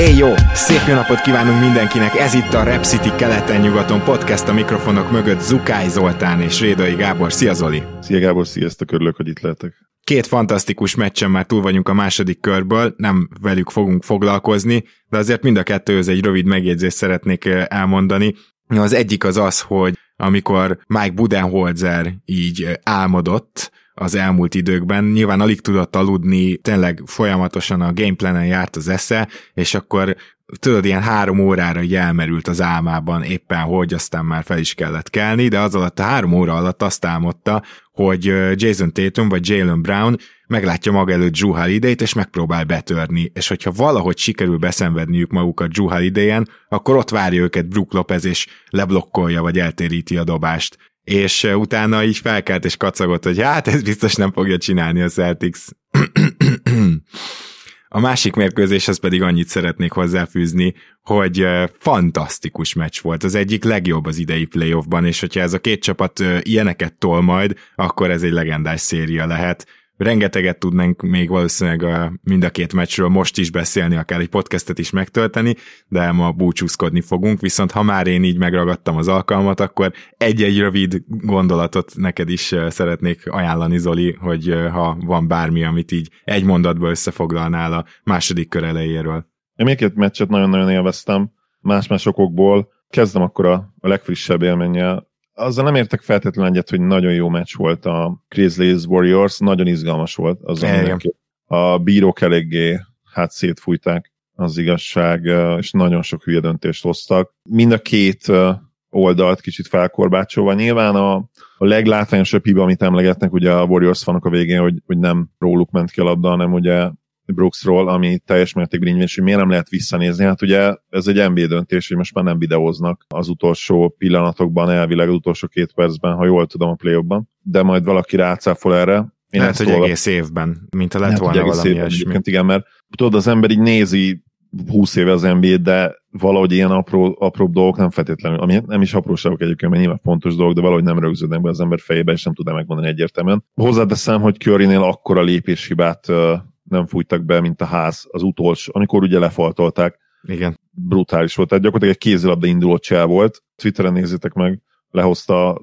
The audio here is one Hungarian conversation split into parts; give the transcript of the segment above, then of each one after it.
Éj jó! Szép jó napot kívánunk mindenkinek! Ez itt a Rep City keleten-nyugaton podcast a mikrofonok mögött Zukály Zoltán és Rédai Gábor. Szia Zoli! Szia Gábor, sziasztok, örülök, hogy itt lehetek. Két fantasztikus meccsen már túl vagyunk a második körből, nem velük fogunk foglalkozni, de azért mind a kettőhöz egy rövid megjegyzést szeretnék elmondani. Az egyik az az, hogy amikor Mike Budenholzer így álmodott, az elmúlt időkben. Nyilván alig tudott aludni, tényleg folyamatosan a gameplanen járt az esze, és akkor tudod, ilyen három órára így elmerült az álmában éppen, hogy aztán már fel is kellett kelni, de az alatt a három óra alatt azt álmodta, hogy Jason Tatum vagy Jalen Brown meglátja maga előtt Drew holiday és megpróbál betörni, és hogyha valahogy sikerül beszenvedniük magukat Drew holiday akkor ott várja őket Brook Lopez, és leblokkolja, vagy eltéríti a dobást és utána így felkelt és kacagott, hogy hát ez biztos nem fogja csinálni a Celtics. A másik mérkőzéshez pedig annyit szeretnék hozzáfűzni, hogy fantasztikus meccs volt, az egyik legjobb az idei playoffban, és hogyha ez a két csapat ilyeneket tol majd, akkor ez egy legendás széria lehet rengeteget tudnánk még valószínűleg a, mind a két meccsről most is beszélni, akár egy podcastet is megtölteni, de ma búcsúzkodni fogunk, viszont ha már én így megragadtam az alkalmat, akkor egy-egy rövid gondolatot neked is szeretnék ajánlani, Zoli, hogy ha van bármi, amit így egy mondatba összefoglalnál a második kör elejéről. Én még két meccset nagyon-nagyon élveztem, más-más okokból. Kezdem akkor a, a legfrissebb élménnyel azzal nem értek feltétlenül egyet, hogy nagyon jó meccs volt a Grizzlies Warriors, nagyon izgalmas volt. Az a bírók eléggé hát szétfújták az igazság, és nagyon sok hülye döntést hoztak. Mind a két oldalt kicsit felkorbácsolva. Nyilván a, a leglátványosabb hiba, amit emlegetnek ugye a Warriors fanok a végén, hogy, hogy nem róluk ment ki a labda, hanem ugye Brooksról, ami teljes mértékben így hogy miért nem lehet visszanézni. Hát ugye ez egy NBA döntés, hogy most már nem videóznak az utolsó pillanatokban, elvileg az utolsó két percben, ha jól tudom a play de majd valaki rácáfol erre. Én lehet, hogy egész évben, mint a lett lehet, volna valami ilyesmi. Igen, mert tudod, az ember így nézi 20 éve az NBA, de valahogy ilyen apró, apró dolgok nem feltétlenül, ami nem is apróságok egyébként, mert nyilván fontos dolgok, de valahogy nem rögződnek be az ember fejébe, és nem tudja megmondani egyértelműen. Hozzáteszem, hogy Currynél akkora lépéshibát nem fújtak be, mint a ház az utolsó, amikor ugye lefaltolták. Igen. Brutális volt. Tehát gyakorlatilag egy kézilabda induló csel volt. Twitteren nézzétek meg, lehozta, azt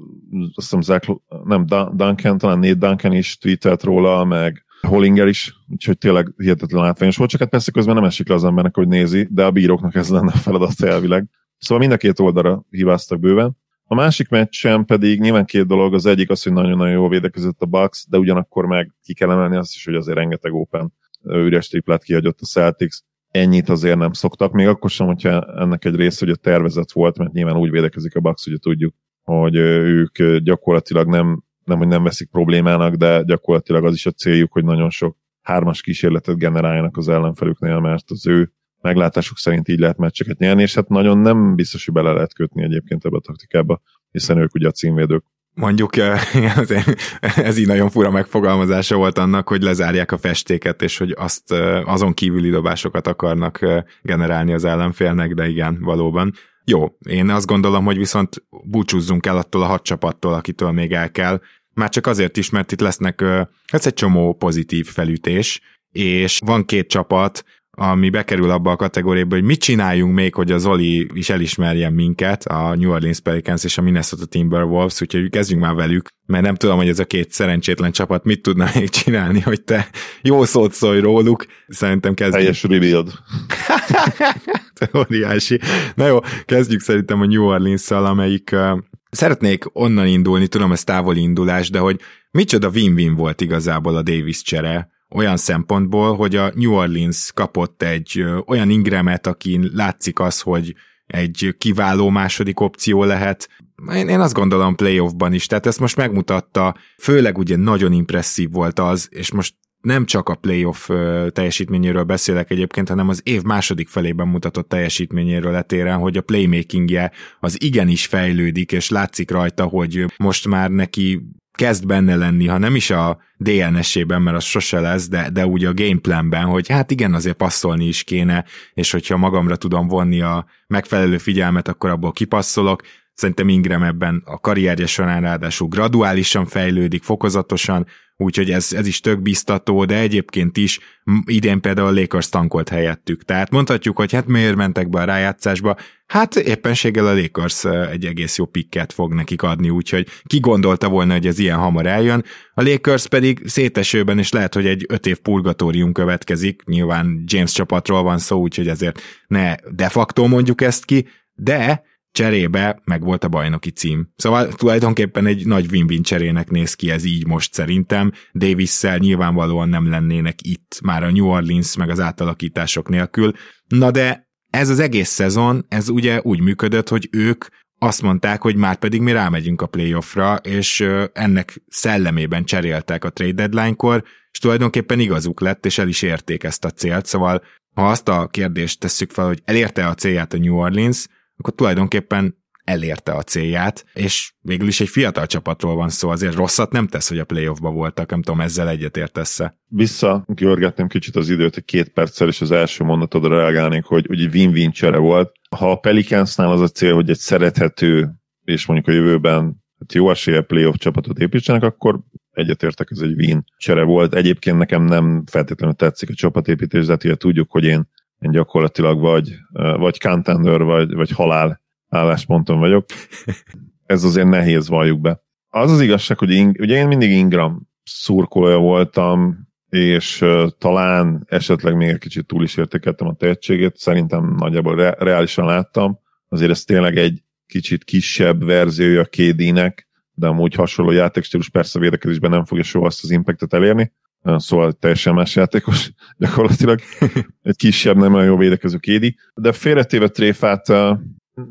hiszem Zach, nem Duncan, talán Nate Duncan is tweetelt róla, meg Hollinger is, úgyhogy tényleg hihetetlen látványos volt, csak hát persze közben nem esik le az embernek, hogy nézi, de a bíróknak ez lenne a feladat elvileg. Szóval mind a két oldalra hibáztak bőven. A másik meccsen pedig nyilván két dolog, az egyik az, hogy nagyon-nagyon jól védekezett a Bucks, de ugyanakkor meg ki kell emelni azt is, hogy azért rengeteg open üres triplát kihagyott a Celtics. Ennyit azért nem szoktak, még akkor sem, hogyha ennek egy része, hogy a tervezet volt, mert nyilván úgy védekezik a Bucks, hogy tudjuk, hogy ők gyakorlatilag nem, nem, hogy nem veszik problémának, de gyakorlatilag az is a céljuk, hogy nagyon sok hármas kísérletet generáljanak az ellenfelüknél, mert az ő meglátásuk szerint így lehet meccseket nyerni, és hát nagyon nem biztos, hogy bele lehet kötni egyébként ebbe a taktikába, hiszen ők ugye a címvédők. Mondjuk ez így nagyon fura megfogalmazása volt annak, hogy lezárják a festéket, és hogy azt azon kívüli dobásokat akarnak generálni az ellenfélnek, de igen, valóban. Jó, én azt gondolom, hogy viszont búcsúzzunk el attól a hat csapattól, akitől még el kell, már csak azért is, mert itt lesznek, ez egy csomó pozitív felütés, és van két csapat, ami bekerül abba a kategóriába, hogy mit csináljunk még, hogy az Zoli is elismerjen minket, a New Orleans Pelicans és a Minnesota Timberwolves, úgyhogy kezdjünk már velük, mert nem tudom, hogy ez a két szerencsétlen csapat mit tudna még csinálni, hogy te jó szót szólj róluk, szerintem kezdjük. Teljes rebuild. Óriási. Na jó, kezdjük szerintem a New Orleans-szal, amelyik uh, szeretnék onnan indulni, tudom, ez távoli indulás, de hogy micsoda win-win volt igazából a Davis csere, olyan szempontból, hogy a New Orleans kapott egy olyan Ingramet, akin látszik az, hogy egy kiváló második opció lehet. Én, én azt gondolom playoffban is, tehát ezt most megmutatta, főleg ugye nagyon impresszív volt az, és most nem csak a playoff teljesítményéről beszélek egyébként, hanem az év második felében mutatott teljesítményéről letéren, hogy a playmakingje az igenis fejlődik, és látszik rajta, hogy most már neki kezd benne lenni, ha nem is a DNS-ében, mert az sose lesz, de, de úgy a gameplanben, hogy hát igen, azért passzolni is kéne, és hogyha magamra tudom vonni a megfelelő figyelmet, akkor abból kipasszolok. Szerintem Ingram ebben a karrierje során ráadásul graduálisan fejlődik, fokozatosan, úgyhogy ez, ez is tök biztató, de egyébként is idén például a Lakers tankolt helyettük. Tehát mondhatjuk, hogy hát miért mentek be a rájátszásba, hát éppenséggel a Lakers egy egész jó pikket fog nekik adni, úgyhogy ki gondolta volna, hogy ez ilyen hamar eljön. A Lakers pedig szétesőben, és lehet, hogy egy öt év purgatórium következik, nyilván James csapatról van szó, úgyhogy ezért ne de facto mondjuk ezt ki, de cserébe meg volt a bajnoki cím. Szóval tulajdonképpen egy nagy win-win cserének néz ki ez így most szerintem. davis nyilvánvalóan nem lennének itt már a New Orleans meg az átalakítások nélkül. Na de ez az egész szezon, ez ugye úgy működött, hogy ők azt mondták, hogy már pedig mi rámegyünk a playoffra, és ennek szellemében cseréltek a trade deadline-kor, és tulajdonképpen igazuk lett, és el is érték ezt a célt, szóval ha azt a kérdést tesszük fel, hogy elérte a célját a New Orleans, akkor tulajdonképpen elérte a célját, és végül is egy fiatal csapatról van szó, azért rosszat nem tesz, hogy a playoffba voltak, nem tudom, ezzel egyetértesz-e. Vissza görgetném kicsit az időt, hogy két perccel, és az első mondatodra reagálnék, hogy ugye win-win csere volt. Ha a Pelicansnál az a cél, hogy egy szerethető, és mondjuk a jövőben hát jó esélye playoff csapatot építsenek, akkor egyetértek, ez egy win csere volt. Egyébként nekem nem feltétlenül tetszik a csapatépítés, de hát tudjuk, hogy én én gyakorlatilag vagy, vagy contender, vagy, vagy halál állásponton vagyok. Ez azért nehéz, valljuk be. Az az igazság, hogy én, ugye én mindig Ingram szurkolója voltam, és uh, talán esetleg még egy kicsit túl is értékeltem a tehetségét, szerintem nagyjából re- reálisan láttam. Azért ez tényleg egy kicsit kisebb verziója KD-nek, de amúgy hasonló játékstílus persze védekezésben nem fogja soha azt az impactet elérni szóval teljesen más játékos gyakorlatilag. Egy kisebb, nem olyan jó védekező kédi. De félretéve tréfát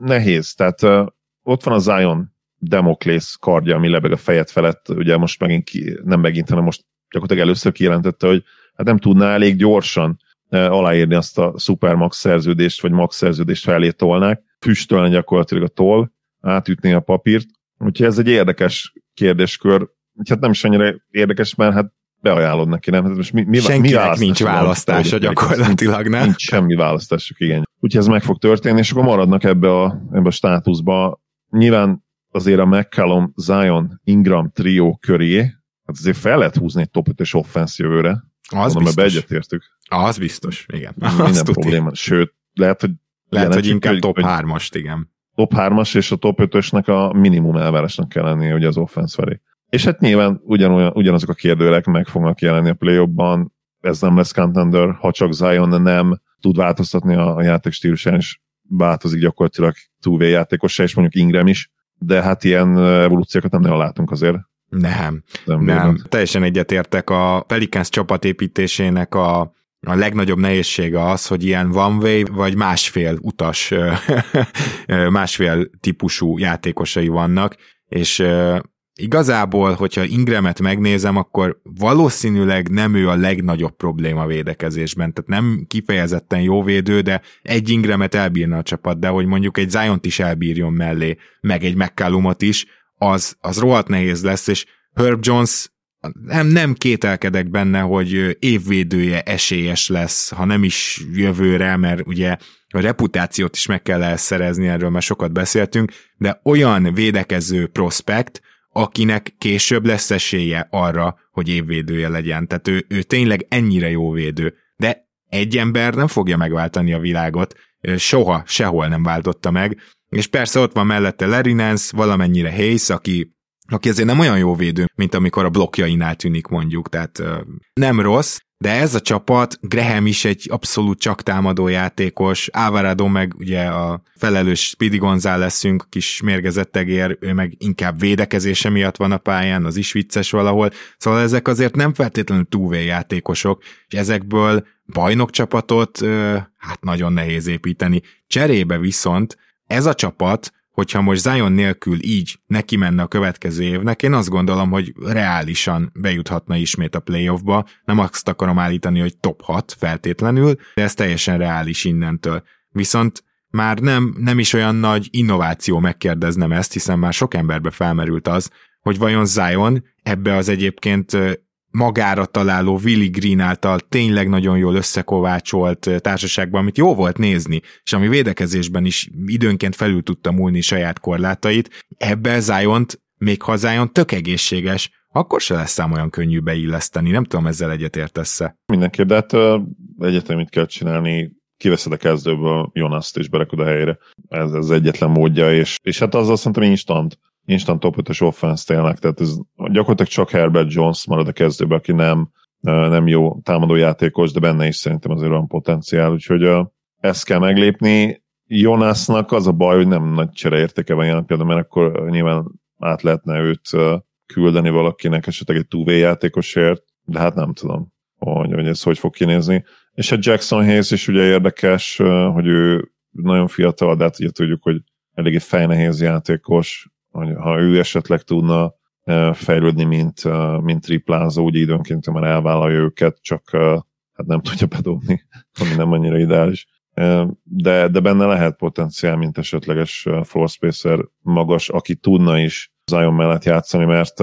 nehéz. Tehát ott van a Zion Demoklész kardja, ami lebeg a fejet felett. Ugye most megint ki, nem megint, hanem most gyakorlatilag először kijelentette, hogy hát nem tudná elég gyorsan aláírni azt a Supermax szerződést, vagy max szerződést, ha elé tolnák, füstölni gyakorlatilag a toll, átütni a papírt. Úgyhogy ez egy érdekes kérdéskör. Hát nem is annyira érdekes, mert hát beajánlod neki, nem? Hát most mi, mi, Senkinek mi nincs választása gyakorlatilag, nem? Nincs semmi választásuk, igen. Úgyhogy ez meg fog történni, és akkor maradnak ebbe a, ebbe a státuszba. Nyilván azért a McCallum, Zion, Ingram trió köré, hát azért fel lehet húzni egy top 5-ös offensz jövőre. Az Mondom, biztos. egyetértük. Az biztos, igen. Minden Azt probléma. Sőt, lehet, hogy lehet, hogy inkább top 3-ast, igen. Top 3-as és a top 5-ösnek a minimum elvárásnak kell lennie ugye az offensz felé. És hát nyilván ugyanolyan, ugyanazok a kérdőlek meg fognak jelenni a play ban ez nem lesz contender, ha csak Zion nem tud változtatni a, a játék stílusán, és változik gyakorlatilag túvé játékossá, és mondjuk Ingram is, de hát ilyen evolúciókat nem nagyon látunk azért. Nem, nem, nem. teljesen egyetértek. A Pelicans csapatépítésének a, a legnagyobb nehézsége az, hogy ilyen one way vagy másfél utas, másfél típusú játékosai vannak, és Igazából, hogyha Ingramet megnézem, akkor valószínűleg nem ő a legnagyobb probléma védekezésben. Tehát nem kifejezetten jó védő, de egy Ingramet elbírna a csapat, de hogy mondjuk egy zion is elbírjon mellé, meg egy McCallumot is, az, az rohadt nehéz lesz, és Herb Jones nem, nem kételkedek benne, hogy évvédője esélyes lesz, ha nem is jövőre, mert ugye a reputációt is meg kell szerezni, erről már sokat beszéltünk, de olyan védekező prospekt, akinek később lesz esélye arra, hogy évvédője legyen. Tehát ő, ő tényleg ennyire jó védő. De egy ember nem fogja megváltani a világot, soha, sehol nem váltotta meg, és persze ott van mellette Larry Nance, valamennyire Hayes, aki aki azért nem olyan jó védő, mint amikor a blokkjainál tűnik mondjuk, tehát nem rossz, de ez a csapat, Graham is egy abszolút csak támadó játékos, Alvarado meg ugye a felelős Speedy Gonzálezünk, kis mérgezett tegér, ő meg inkább védekezése miatt van a pályán, az is vicces valahol, szóval ezek azért nem feltétlenül túvé játékosok, és ezekből bajnokcsapatot hát nagyon nehéz építeni. Cserébe viszont ez a csapat hogyha most Zion nélkül így neki menne a következő évnek, én azt gondolom, hogy reálisan bejuthatna ismét a playoffba. Nem azt akarom állítani, hogy top 6 feltétlenül, de ez teljesen reális innentől. Viszont már nem, nem is olyan nagy innováció megkérdeznem ezt, hiszen már sok emberbe felmerült az, hogy vajon Zion ebbe az egyébként magára találó Willy Green által tényleg nagyon jól összekovácsolt társaságban, amit jó volt nézni, és ami védekezésben is időnként felül tudta múlni saját korlátait, ebbe zion még ha Zion tök egészséges, akkor se lesz szám olyan könnyű beilleszteni. Nem tudom, ezzel egyetértesz-e. Mindenképp, de hát egyetlen mit kell csinálni, kiveszed a kezdőből Jonaszt és berekod a helyre. Ez, ez egyetlen módja, és, és hát azzal szerintem instant, instant top 5-ös offense tényleg, tehát ez gyakorlatilag csak Herbert Jones marad a kezdőben, aki nem, nem jó támadójátékos, de benne is szerintem azért van potenciál, úgyhogy ezt kell meglépni. Jonasnak az a baj, hogy nem nagy csere értéke van jelen például, mert akkor nyilván át lehetne őt küldeni valakinek esetleg egy 2 játékosért, de hát nem tudom, hogy, hogy ez hogy fog kinézni. És a Jackson Hayes is ugye érdekes, hogy ő nagyon fiatal, de hát ugye tudjuk, hogy eléggé fejnehéz játékos, ha ő esetleg tudna fejlődni, mint, mint triplázó, úgy időnként már elvállalja őket, csak hát nem tudja bedobni, ami nem annyira ideális. De, de benne lehet potenciál, mint esetleges floor spacer magas, aki tudna is Zion mellett játszani, mert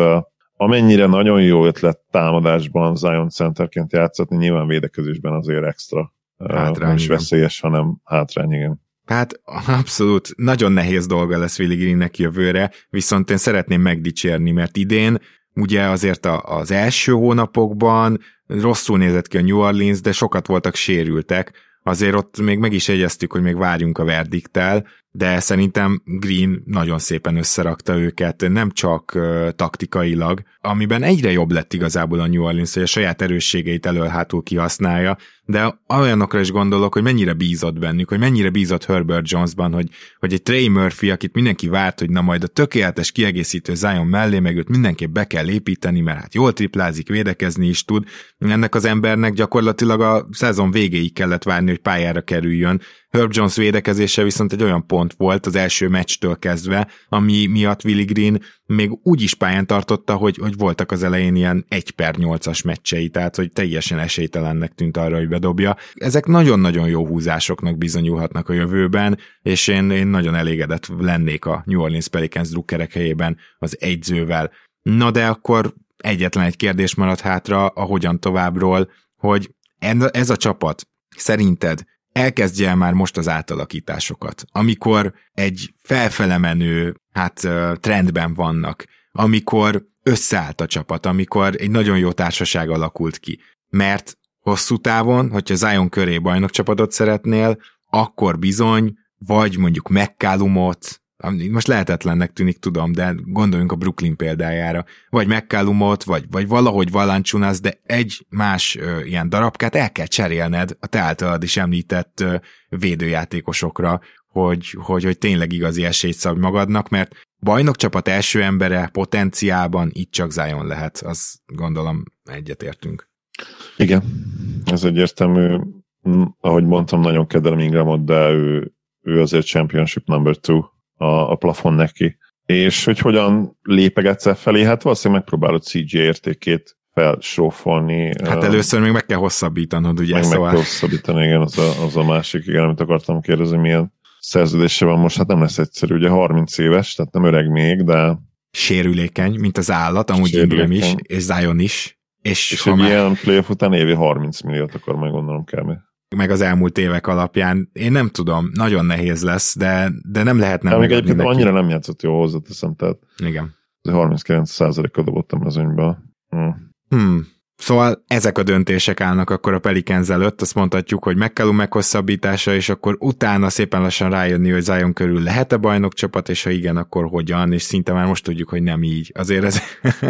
amennyire nagyon jó ötlet támadásban Zion centerként játszatni, nyilván védekezésben azért extra. Hátrány, nem is veszélyes, hanem hátrány, igen. Hát abszolút, nagyon nehéz dolga lesz Willi Greennek jövőre, viszont én szeretném megdicsérni, mert idén ugye azért a, az első hónapokban rosszul nézett ki a New Orleans, de sokat voltak sérültek, azért ott még meg is egyeztük, hogy még várjunk a verdiktel, de szerintem Green nagyon szépen összerakta őket, nem csak uh, taktikailag, amiben egyre jobb lett igazából a New Orleans, hogy a saját erősségeit elől-hátul kihasználja, de olyanokra is gondolok, hogy mennyire bízott bennük, hogy mennyire bízott Herbert Jonesban, hogy, hogy egy Trey Murphy, akit mindenki várt, hogy na majd a tökéletes kiegészítő Zion mellé, meg őt mindenképp be kell építeni, mert hát jól triplázik, védekezni is tud. Ennek az embernek gyakorlatilag a szezon végéig kellett várni, hogy pályára kerüljön, Herb Jones védekezése viszont egy olyan pont volt az első meccstől kezdve, ami miatt Willi Green még úgy is pályán tartotta, hogy, hogy voltak az elején ilyen 1 per 8-as meccsei, tehát hogy teljesen esélytelennek tűnt arra, hogy bedobja. Ezek nagyon-nagyon jó húzásoknak bizonyulhatnak a jövőben, és én, én nagyon elégedett lennék a New Orleans Pelicans drukkerek helyében az egyzővel. Na de akkor egyetlen egy kérdés maradt hátra a hogyan továbbról, hogy ez a csapat szerinted elkezdje el már most az átalakításokat, amikor egy felfele menő hát trendben vannak, amikor összeállt a csapat, amikor egy nagyon jó társaság alakult ki. Mert hosszú távon, hogyha Zion köré bajnokcsapatot szeretnél, akkor bizony, vagy mondjuk McCallumot, most lehetetlennek tűnik, tudom, de gondoljunk a Brooklyn példájára, vagy McCallumot, vagy, vagy valahogy Valanciunas, de egy más ö, ilyen darabkát el kell cserélned a te általad is említett ö, védőjátékosokra, hogy, hogy, hogy tényleg igazi esélyt szab magadnak, mert bajnokcsapat első embere potenciában itt csak Zion lehet, az gondolom egyetértünk. Igen, ez egyértelmű. Ahogy mondtam, nagyon kedvelem Ingramot, de ő, ő azért championship number two a, a plafon neki. És hogy hogyan lépegetsz e felé, hát valószínűleg megpróbálod CG értékét felsófolni. Hát először még meg kell hosszabbítanod, ugye? Meg, szóval... meg kell hosszabbítani, igen, az a, az a másik, igen, amit akartam kérdezni, milyen szerződése van most, hát nem lesz egyszerű, ugye 30 éves, tehát nem öreg még, de... Sérülékeny, mint az állat, amúgy Ingram is, és Zion is. És, és egy már... ilyen playoff után évi 30 milliót akkor meg gondolom kell meg az elmúlt évek alapján. Én nem tudom, nagyon nehéz lesz, de, de nem lehet nem még egyébként neki. annyira nem játszott jó hozzáteszem, tehát Igen. 39%-a dobottam az önből. Hmm. Hmm. Szóval ezek a döntések állnak akkor a Pelicans előtt, azt mondhatjuk, hogy McCallum meghosszabbítása, és akkor utána szépen lassan rájönni, hogy Zion körül lehet-e bajnokcsapat, és ha igen, akkor hogyan, és szinte már most tudjuk, hogy nem így. Azért ez,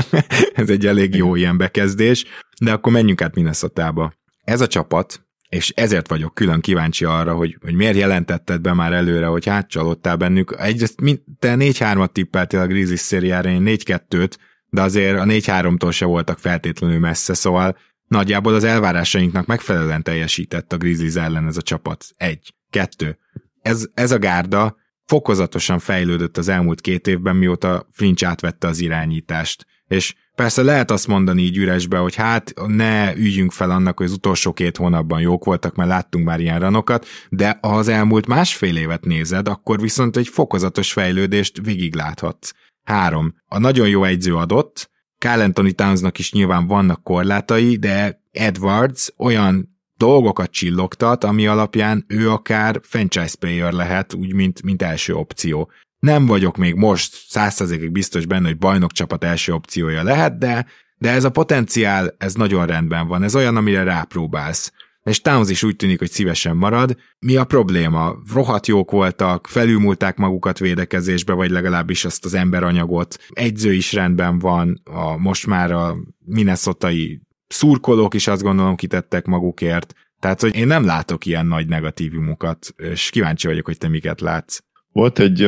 ez egy elég jó ilyen bekezdés, de akkor menjünk át Minnesota-ba. Ez a csapat és ezért vagyok külön kíváncsi arra, hogy, hogy miért jelentetted be már előre, hogy hát csalódtál bennük. Egyrészt te 4-3-at tippeltél a Grizzlies szériára, én 4-2-t, de azért a 4-3-tól se voltak feltétlenül messze, szóval nagyjából az elvárásainknak megfelelően teljesített a Grizzlies ellen ez a csapat. Egy. Kettő. Ez, ez a gárda fokozatosan fejlődött az elmúlt két évben, mióta Frinch átvette az irányítást, és Persze lehet azt mondani így üresbe, hogy hát ne üljünk fel annak, hogy az utolsó két hónapban jók voltak, mert láttunk már ilyen ranokat, de ha az elmúlt másfél évet nézed, akkor viszont egy fokozatos fejlődést végig láthatsz. Három. A nagyon jó egyző adott, Carl Anthony Townsnak is nyilván vannak korlátai, de Edwards olyan dolgokat csillogtat, ami alapján ő akár franchise player lehet, úgy, mint, mint első opció. Nem vagyok még most százszerzékig biztos benne, hogy bajnokcsapat első opciója lehet, de, de ez a potenciál, ez nagyon rendben van. Ez olyan, amire rápróbálsz. És Towns is úgy tűnik, hogy szívesen marad. Mi a probléma? Rohadt jók voltak, felülmúlták magukat védekezésbe, vagy legalábbis azt az emberanyagot. Egyző is rendben van, a, most már a minnesotai szurkolók is azt gondolom kitettek magukért. Tehát, hogy én nem látok ilyen nagy negatívumokat, és kíváncsi vagyok, hogy te miket látsz. Volt egy,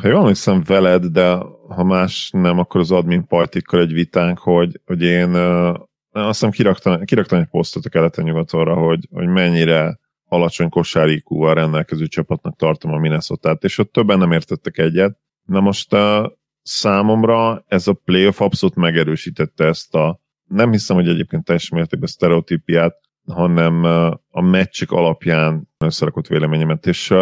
ha jól emlékszem veled, de ha más nem, akkor az admin partikkal egy vitánk, hogy, hogy én azt hiszem kiraktam, kiraktam egy posztot a keleten nyugatonra, hogy, hogy mennyire alacsony kosárikúval rendelkező csapatnak tartom a minnesota és ott többen nem értettek egyet. Na most uh, számomra ez a playoff abszolút megerősítette ezt a, nem hiszem, hogy egyébként teljes mértékben sztereotípiát, hanem a meccsik alapján összerakott véleményemet, és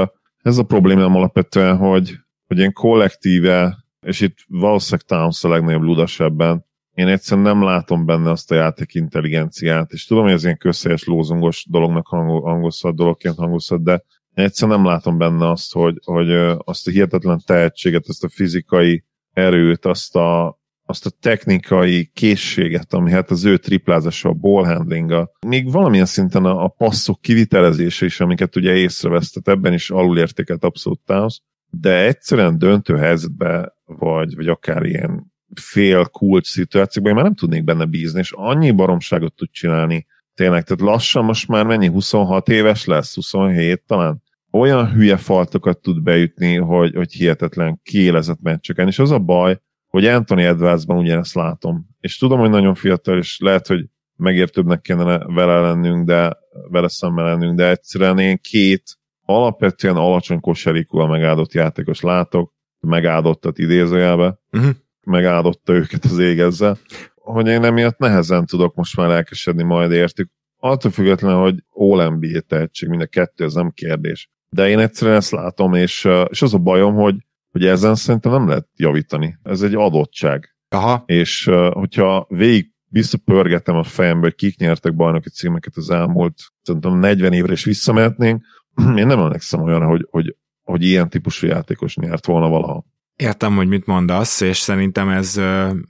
ez a problémám alapvetően, hogy, hogy én kollektíve, és itt valószínűleg Towns a legnagyobb ludas ebben, én egyszerűen nem látom benne azt a játék intelligenciát, és tudom, hogy ez ilyen közhelyes lózungos dolognak hangozhat, dologként hangozhat, de én egyszerűen nem látom benne azt, hogy, hogy azt a hihetetlen tehetséget, azt a fizikai erőt, azt a, azt a technikai készséget, ami hát az ő triplázása, a ball handlinga, még valamilyen szinten a, a passzok kivitelezése is, amiket ugye észrevesztet, ebben is alulértéket abszolút Towns, de egyszerűen döntő helyzetbe, vagy, vagy akár ilyen fél kulcs szituációkban én már nem tudnék benne bízni, és annyi baromságot tud csinálni. Tényleg, tehát lassan most már mennyi, 26 éves lesz, 27 talán? Olyan hülye faltokat tud beütni, hogy, hogy hihetetlen kiélezett meccseken, és az a baj, hogy Anthony Edwardsban ugyanezt látom. És tudom, hogy nagyon fiatal, és lehet, hogy megértőbbnek kellene vele lennünk, de vele szemmel lennünk, de egyszerűen én két alapvetően alacsony kosarikúval megáldott játékos látok, megáldottat idézőjelbe, uh-huh megáldotta őket az ég ezzel, hogy én emiatt nehezen tudok most már elkesedni majd értük. Attól függetlenül, hogy all NBA tehetség, mind a kettő, ez nem kérdés. De én egyszerűen ezt látom, és, és az a bajom, hogy, hogy ezen szerintem nem lehet javítani. Ez egy adottság. Aha. És hogyha végig visszapörgetem a fejembe, hogy kik nyertek bajnoki címeket az elmúlt, szerintem 40 évre is visszamehetnénk, én nem emlékszem olyan, hogy, hogy, hogy ilyen típusú játékos nyert volna valaha. Értem, hogy mit mondasz, és szerintem ez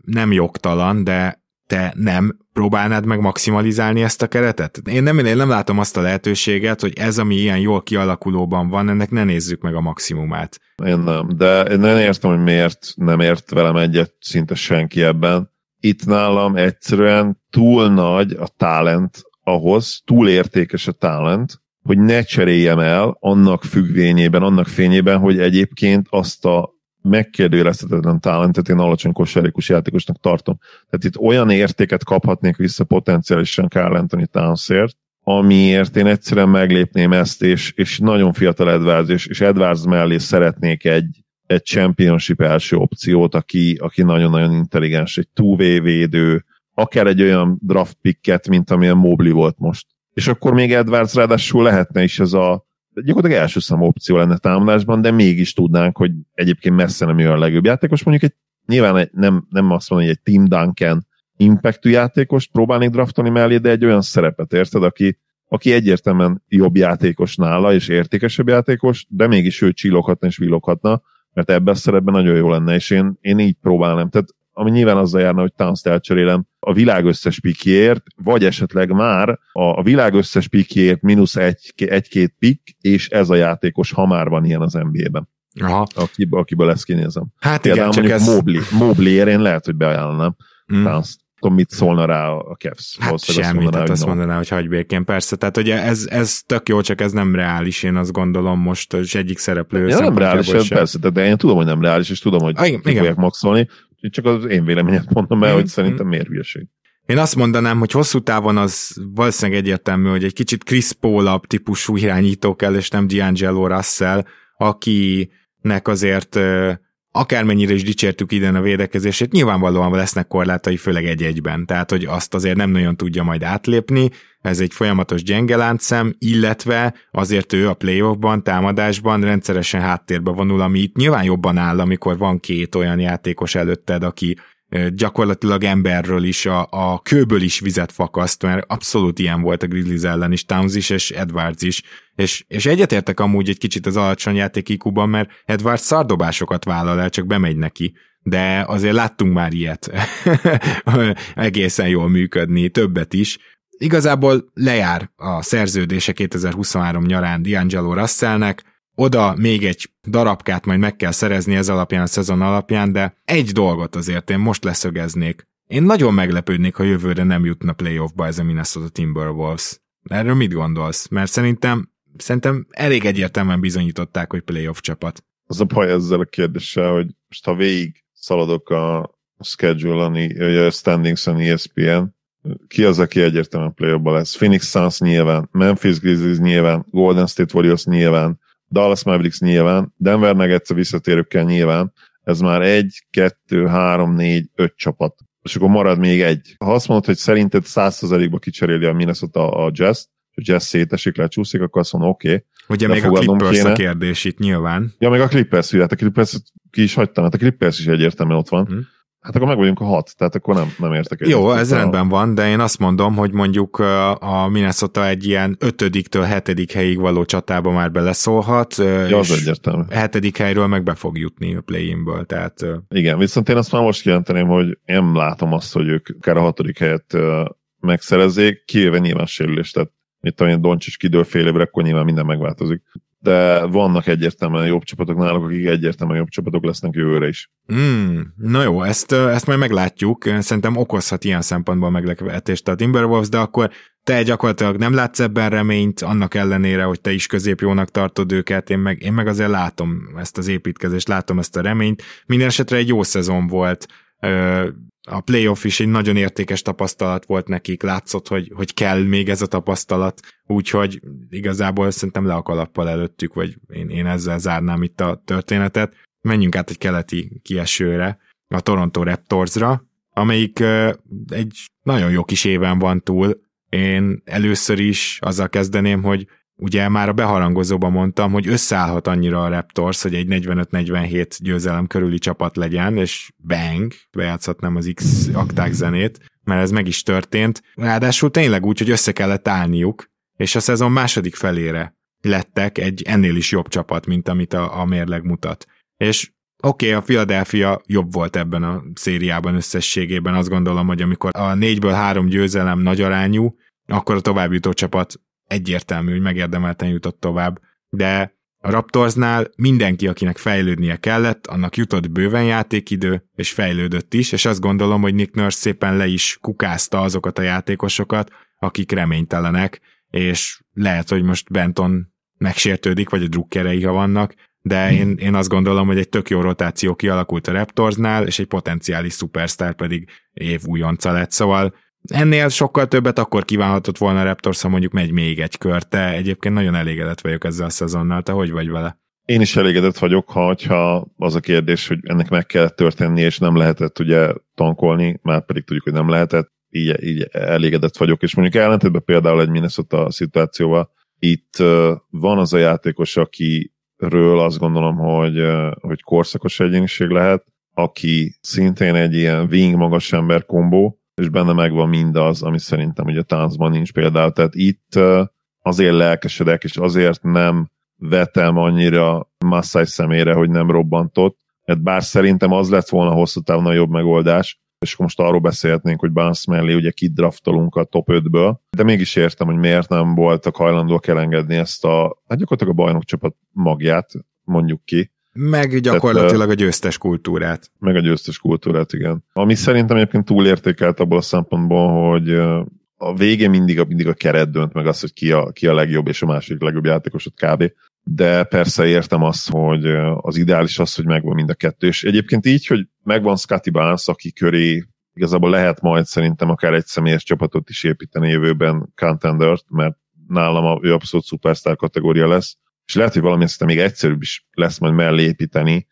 nem jogtalan, de te nem próbálnád meg maximalizálni ezt a keretet? Én nem, én nem látom azt a lehetőséget, hogy ez, ami ilyen jól kialakulóban van, ennek ne nézzük meg a maximumát. Én nem, de én nem értem, hogy miért nem ért velem egyet szinte senki ebben. Itt nálam egyszerűen túl nagy a talent ahhoz, túl értékes a talent, hogy ne cseréljem el annak függvényében, annak fényében, hogy egyébként azt a megkérdőjelezhetetlen talentet én alacsony kosárlabdás játékosnak tartom. Tehát itt olyan értéket kaphatnék vissza potenciálisan Carl Anthony Townsért, amiért én egyszerűen meglépném ezt, és, és nagyon fiatal Edwards, és, és Edwards mellé szeretnék egy, egy championship első opciót, aki, aki nagyon-nagyon intelligens, egy two védő, akár egy olyan draft picket, mint amilyen Mobley volt most. És akkor még Edwards ráadásul lehetne is ez a gyakorlatilag első szám opció lenne támadásban, de mégis tudnánk, hogy egyébként messze nem jön a legjobb játékos. Mondjuk egy, nyilván egy, nem, nem azt mondani, hogy egy Team Duncan impactú játékos próbálnék draftolni mellé, de egy olyan szerepet érted, aki, aki egyértelműen jobb játékos nála, és értékesebb játékos, de mégis ő csilloghatna és villoghatna, mert ebben a szerepben nagyon jó lenne, és én, én így próbálnám. Tehát ami nyilván azzal járna, hogy Towns-t elcserélem a világ összes pikért, vagy esetleg már a, világ összes pikért mínusz egy, egy-két pik, és ez a játékos, ha már van ilyen az NBA-ben. Aha. Akiből, akiből ezt kinézem. Hát Például igen, csak ez... Mobley, Mobley én lehet, hogy beajánlanám. Mm. Towns tudom, mit szólna rá a Cavs. Hát semmit, azt mondaná, azt mondaná, hogy hagyj békén, persze. Tehát ugye ez, ez tök jó, csak ez nem reális, én azt gondolom most, és egyik szereplő ja, nem reális, sem. persze, de én tudom, hogy nem reális, és tudom, hogy ah, ki fogják maxolni, csak az én véleményet mondom el, hogy szerintem miért hülyeség. Én azt mondanám, hogy hosszú távon az valószínűleg egyértelmű, hogy egy kicsit Chris paul típusú irányító kell, és nem D'Angelo Russell, akinek azért akármennyire is dicsértük ide a védekezését, nyilvánvalóan lesznek korlátai, főleg egy-egyben, tehát hogy azt azért nem nagyon tudja majd átlépni, ez egy folyamatos gyenge láncszem, illetve azért ő a playoffban, támadásban rendszeresen háttérbe vonul, ami itt nyilván jobban áll, amikor van két olyan játékos előtted, aki gyakorlatilag emberről is, a, a kőből is vizet fakaszt, mert abszolút ilyen volt a Grizzlies ellen is, Towns is és Edwards is, és, és egyetértek amúgy egy kicsit az alacsony játékikuban, mert Edwards szardobásokat vállal el, csak bemegy neki, de azért láttunk már ilyet. Egészen jól működni, többet is. Igazából lejár a szerződése 2023 nyarán D'Angelo Russellnek, oda még egy darabkát majd meg kell szerezni ez alapján, a szezon alapján, de egy dolgot azért én most leszögeznék. Én nagyon meglepődnék, ha jövőre nem jutna playoffba ez a Minnesota Timberwolves. Erről mit gondolsz? Mert szerintem, szerintem elég egyértelműen bizonyították, hogy playoff csapat. Az a baj ezzel a kérdéssel, hogy most ha végig szaladok a schedule-on, a standings-on ESPN, ki az, aki egyértelműen play lesz? Phoenix Suns nyilván, Memphis Grizzlies nyilván, Golden State Warriors nyilván, Dallas Mavericks nyilván, Denver Nuggets a visszatérőkkel nyilván, ez már egy, kettő, három, négy, öt csapat. És akkor marad még egy. Ha azt mondod, hogy szerinted 100%-ba kicseréli a Minnesota a Jazz, hogy Jazz szétesik, lecsúszik, akkor azt mondom, oké. Okay, Ugye még a Clippers kéne. a kérdés itt nyilván. Ja, még a Clippers, hát a Clippers ki is hagytam, hát a Clippers is egyértelműen ott van. Hmm. Hát akkor meg vagyunk a hat, tehát akkor nem, nem értek egyet. Jó, ez rendben van, de én azt mondom, hogy mondjuk a Minnesota egy ilyen ötödiktől hetedik helyig való csatába már beleszólhat. Ja, az egyértelmű. Hetedik helyről meg be fog jutni a play-inből, tehát... Igen, viszont én azt már most kijelenteném, hogy én látom azt, hogy ők akár a hatodik helyet megszerezzék, kivéve nyilván sérülést, tehát mit tudom én, Doncsics kidől fél évre, akkor nyilván minden megváltozik de vannak egyértelműen jobb csapatok náluk, akik egyértelműen jobb csapatok lesznek jövőre is. Mm, na jó, ezt, ezt majd meglátjuk. Szerintem okozhat ilyen szempontból meglepetést a Timberwolves, de akkor te gyakorlatilag nem látsz ebben reményt, annak ellenére, hogy te is középjónak tartod őket, én meg, én meg azért látom ezt az építkezést, látom ezt a reményt. Minden esetre egy jó szezon volt, a playoff is egy nagyon értékes tapasztalat volt nekik, látszott, hogy, hogy kell még ez a tapasztalat, úgyhogy igazából szerintem le a kalappal előttük, vagy én, én ezzel zárnám itt a történetet. Menjünk át egy keleti kiesőre, a Toronto Raptorsra, amelyik egy nagyon jó kis éven van túl. Én először is azzal kezdeném, hogy ugye már a beharangozóban mondtam, hogy összeállhat annyira a Raptors, hogy egy 45-47 győzelem körüli csapat legyen, és bang, bejátszhatnám az X akták zenét, mert ez meg is történt. Ráadásul tényleg úgy, hogy össze kellett állniuk, és a szezon második felére lettek egy ennél is jobb csapat, mint amit a, a mérleg mutat. És oké, okay, a Philadelphia jobb volt ebben a szériában összességében, azt gondolom, hogy amikor a négyből három győzelem nagy arányú, akkor a továbbjutó csapat egyértelmű, hogy megérdemelten jutott tovább, de a Raptorsnál mindenki, akinek fejlődnie kellett, annak jutott bőven játékidő, és fejlődött is, és azt gondolom, hogy Nick Nurse szépen le is kukázta azokat a játékosokat, akik reménytelenek, és lehet, hogy most Benton megsértődik, vagy a drukkerei, ha vannak, de én, én azt gondolom, hogy egy tök jó rotáció kialakult a Raptorsnál, és egy potenciális szupersztár pedig év újonca lett, szóval Ennél sokkal többet akkor kívánhatott volna a Raptors, ha mondjuk megy még egy kör. Te egyébként nagyon elégedett vagyok ezzel a szezonnal. Te hogy vagy vele? Én is elégedett vagyok, ha, ha az a kérdés, hogy ennek meg kellett történni, és nem lehetett ugye tankolni, már pedig tudjuk, hogy nem lehetett, így, így elégedett vagyok. És mondjuk ellentétben például egy Minnesota szituációval, itt van az a játékos, akiről azt gondolom, hogy, hogy korszakos egyéniség lehet, aki szintén egy ilyen wing magas ember kombó, és benne megvan mindaz, ami szerintem ugye táncban nincs például. Tehát itt azért lelkesedek, és azért nem vetem annyira Massai szemére, hogy nem robbantott, mert bár szerintem az lett volna hosszú távon a jobb megoldás, és akkor most arról beszélhetnénk, hogy Barnes mellé ugye kidraftolunk a top 5-ből, de mégis értem, hogy miért nem voltak hajlandóak elengedni ezt a, hát gyakorlatilag a bajnokcsapat magját, mondjuk ki, meg gyakorlatilag Tehát, a győztes kultúrát. Meg a győztes kultúrát, igen. Ami szerintem egyébként túlértékelt abból a szempontból, hogy a vége mindig a, mindig a keret dönt meg az, hogy ki a, ki a legjobb és a másik legjobb játékosod kb. De persze értem azt, hogy az ideális az, hogy megvan mind a kettő. És egyébként így, hogy megvan Scotty Barnes, aki köré igazából lehet majd szerintem akár egy személyes csapatot is építeni jövőben contendert, mert nálam a, ő abszolút szupersztár kategória lesz, és lehet, hogy valami aztán még egyszerűbb is lesz majd mellé építeni,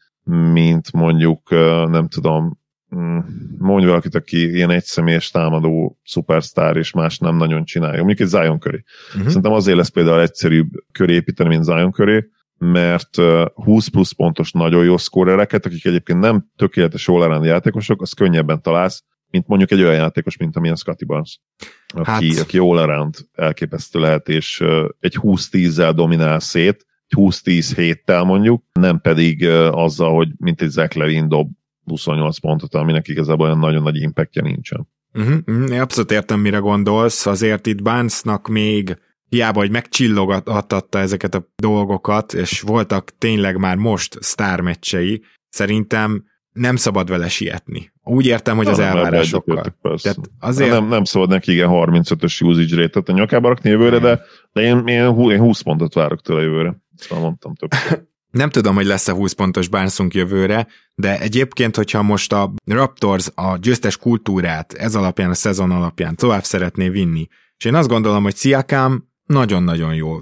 mint mondjuk, nem tudom, mm, mondj valakit, aki ilyen egyszemélyes támadó szupersztár, és más nem nagyon csinálja. Mondjuk egy Zion köré. Uh-huh. Szerintem azért lesz például egyszerűbb köré építeni, mint Zion köré, mert 20 plusz pontos nagyon jó szkórereket, akik egyébként nem tökéletes all játékosok, az könnyebben találsz, mint mondjuk egy olyan játékos, mint amilyen Scotty Barnes, aki, hát. aki all around elképesztő lehet, és egy 20-10-zel dominál szét, 20-10 héttel mondjuk, nem pedig azzal, hogy mint egy Zach Levin dob 28 pontot, aminek igazából olyan nagyon nagy impactja nincsen. Uh-huh, én abszolút értem, mire gondolsz, azért itt Barnesnak még hiába, hogy megcsillogatta ezeket a dolgokat, és voltak tényleg már most sztármeccsei, szerintem nem szabad vele sietni. Úgy értem, hogy az elvárásokkal. Tehát azért... nem, nem szabad neki igen 35-ös usage rate-et a nyakába rakni jövőre, de, de én, én, én 20 pontot várok tőle jövőre. Szóval mondtam több. Nem tudom, hogy lesz-e 20 pontos bánszunk jövőre, de egyébként, hogyha most a Raptors a győztes kultúrát ez alapján, a szezon alapján tovább szeretné vinni, és én azt gondolom, hogy Siakam nagyon-nagyon jó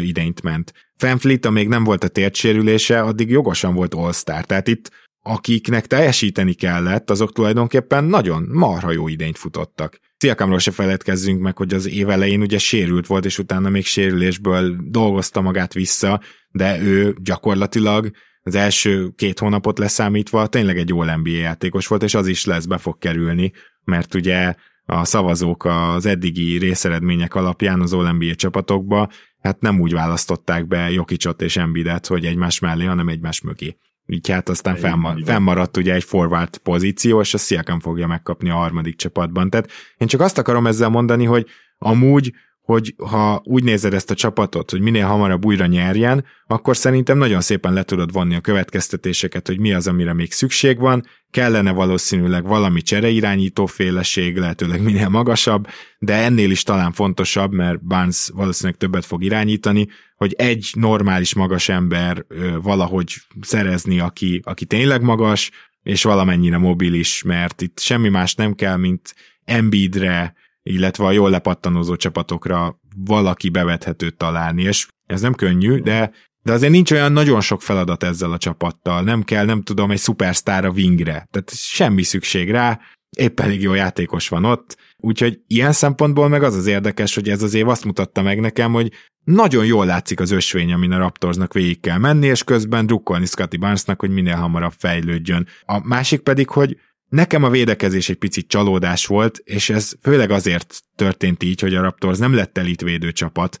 idényt ment. Fanfleet, amíg nem volt a tértsérülése, addig jogosan volt All-Star, tehát itt akiknek teljesíteni kellett, azok tulajdonképpen nagyon marha jó idényt futottak. Sziakamról se feledkezzünk meg, hogy az év elején ugye sérült volt, és utána még sérülésből dolgozta magát vissza, de ő gyakorlatilag az első két hónapot leszámítva tényleg egy jó NBA játékos volt, és az is lesz, be fog kerülni, mert ugye a szavazók az eddigi részeredmények alapján az All-NBA csapatokba hát nem úgy választották be Jokicsot és Embidet, hogy egymás mellé, hanem egymás mögé. Így hát aztán fennmaradt, fennmaradt ugye egy forward pozíció, és a Siakam fogja megkapni a harmadik csapatban. Tehát én csak azt akarom ezzel mondani, hogy amúgy hogy ha úgy nézed ezt a csapatot, hogy minél hamarabb újra nyerjen, akkor szerintem nagyon szépen le tudod vonni a következtetéseket, hogy mi az, amire még szükség van, kellene valószínűleg valami csereirányító féleség, lehetőleg minél magasabb, de ennél is talán fontosabb, mert Barnes valószínűleg többet fog irányítani, hogy egy normális magas ember valahogy szerezni, aki, aki tényleg magas, és valamennyire mobilis, mert itt semmi más nem kell, mint Embiidre, illetve a jól lepattanózó csapatokra valaki bevethetőt találni, és ez nem könnyű, de, de azért nincs olyan nagyon sok feladat ezzel a csapattal, nem kell, nem tudom, egy szupersztár a wingre, tehát semmi szükség rá, épp elég jó játékos van ott, úgyhogy ilyen szempontból meg az az érdekes, hogy ez az év azt mutatta meg nekem, hogy nagyon jól látszik az ösvény, amin a Raptorsnak végig kell menni, és közben drukkolni Scotty Barnesnak, hogy minél hamarabb fejlődjön. A másik pedig, hogy Nekem a védekezés egy picit csalódás volt, és ez főleg azért történt így, hogy a Raptors nem lett elit védőcsapat.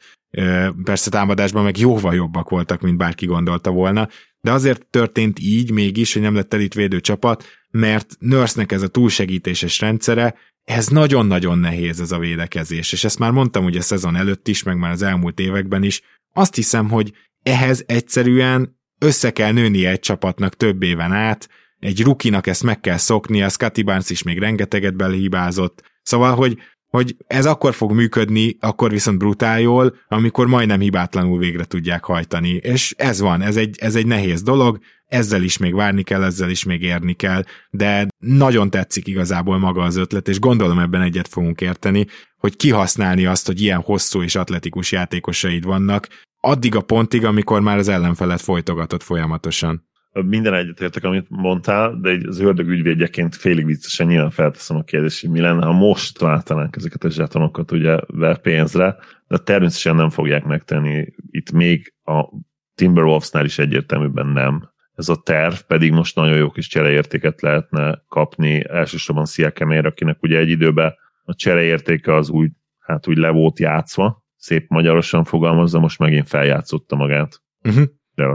Persze támadásban meg jóval jobbak voltak, mint bárki gondolta volna, de azért történt így mégis, hogy nem lett elit védőcsapat, mert Nurse-nek ez a túlsegítéses rendszere, ez nagyon-nagyon nehéz ez a védekezés, és ezt már mondtam ugye szezon előtt is, meg már az elmúlt években is. Azt hiszem, hogy ehhez egyszerűen össze kell nőnie egy csapatnak több éven át, egy rukinak ezt meg kell szoknia, Scotty Barnes is még rengeteget belehibázott, szóval, hogy, hogy ez akkor fog működni, akkor viszont brutál jól, amikor majdnem hibátlanul végre tudják hajtani, és ez van, ez egy, ez egy nehéz dolog, ezzel is még várni kell, ezzel is még érni kell, de nagyon tetszik igazából maga az ötlet, és gondolom ebben egyet fogunk érteni, hogy kihasználni azt, hogy ilyen hosszú és atletikus játékosaid vannak, addig a pontig, amikor már az ellenfelet folytogatott folyamatosan minden egyetértek, amit mondtál, de egy, az ördög ügyvédjeként félig viccesen nyilván felteszem a kérdést, hogy mi lenne, ha most váltanánk ezeket a zsetonokat ugye pénzre, de természetesen nem fogják megtenni. Itt még a Timberwolvesnál is egyértelműen nem. Ez a terv pedig most nagyon jó kis csereértéket lehetne kapni, elsősorban Sziakemér, akinek ugye egy időben a csereértéke az úgy, hát úgy le volt játszva, szép magyarosan fogalmazza, most megint feljátszotta magát. Uh-huh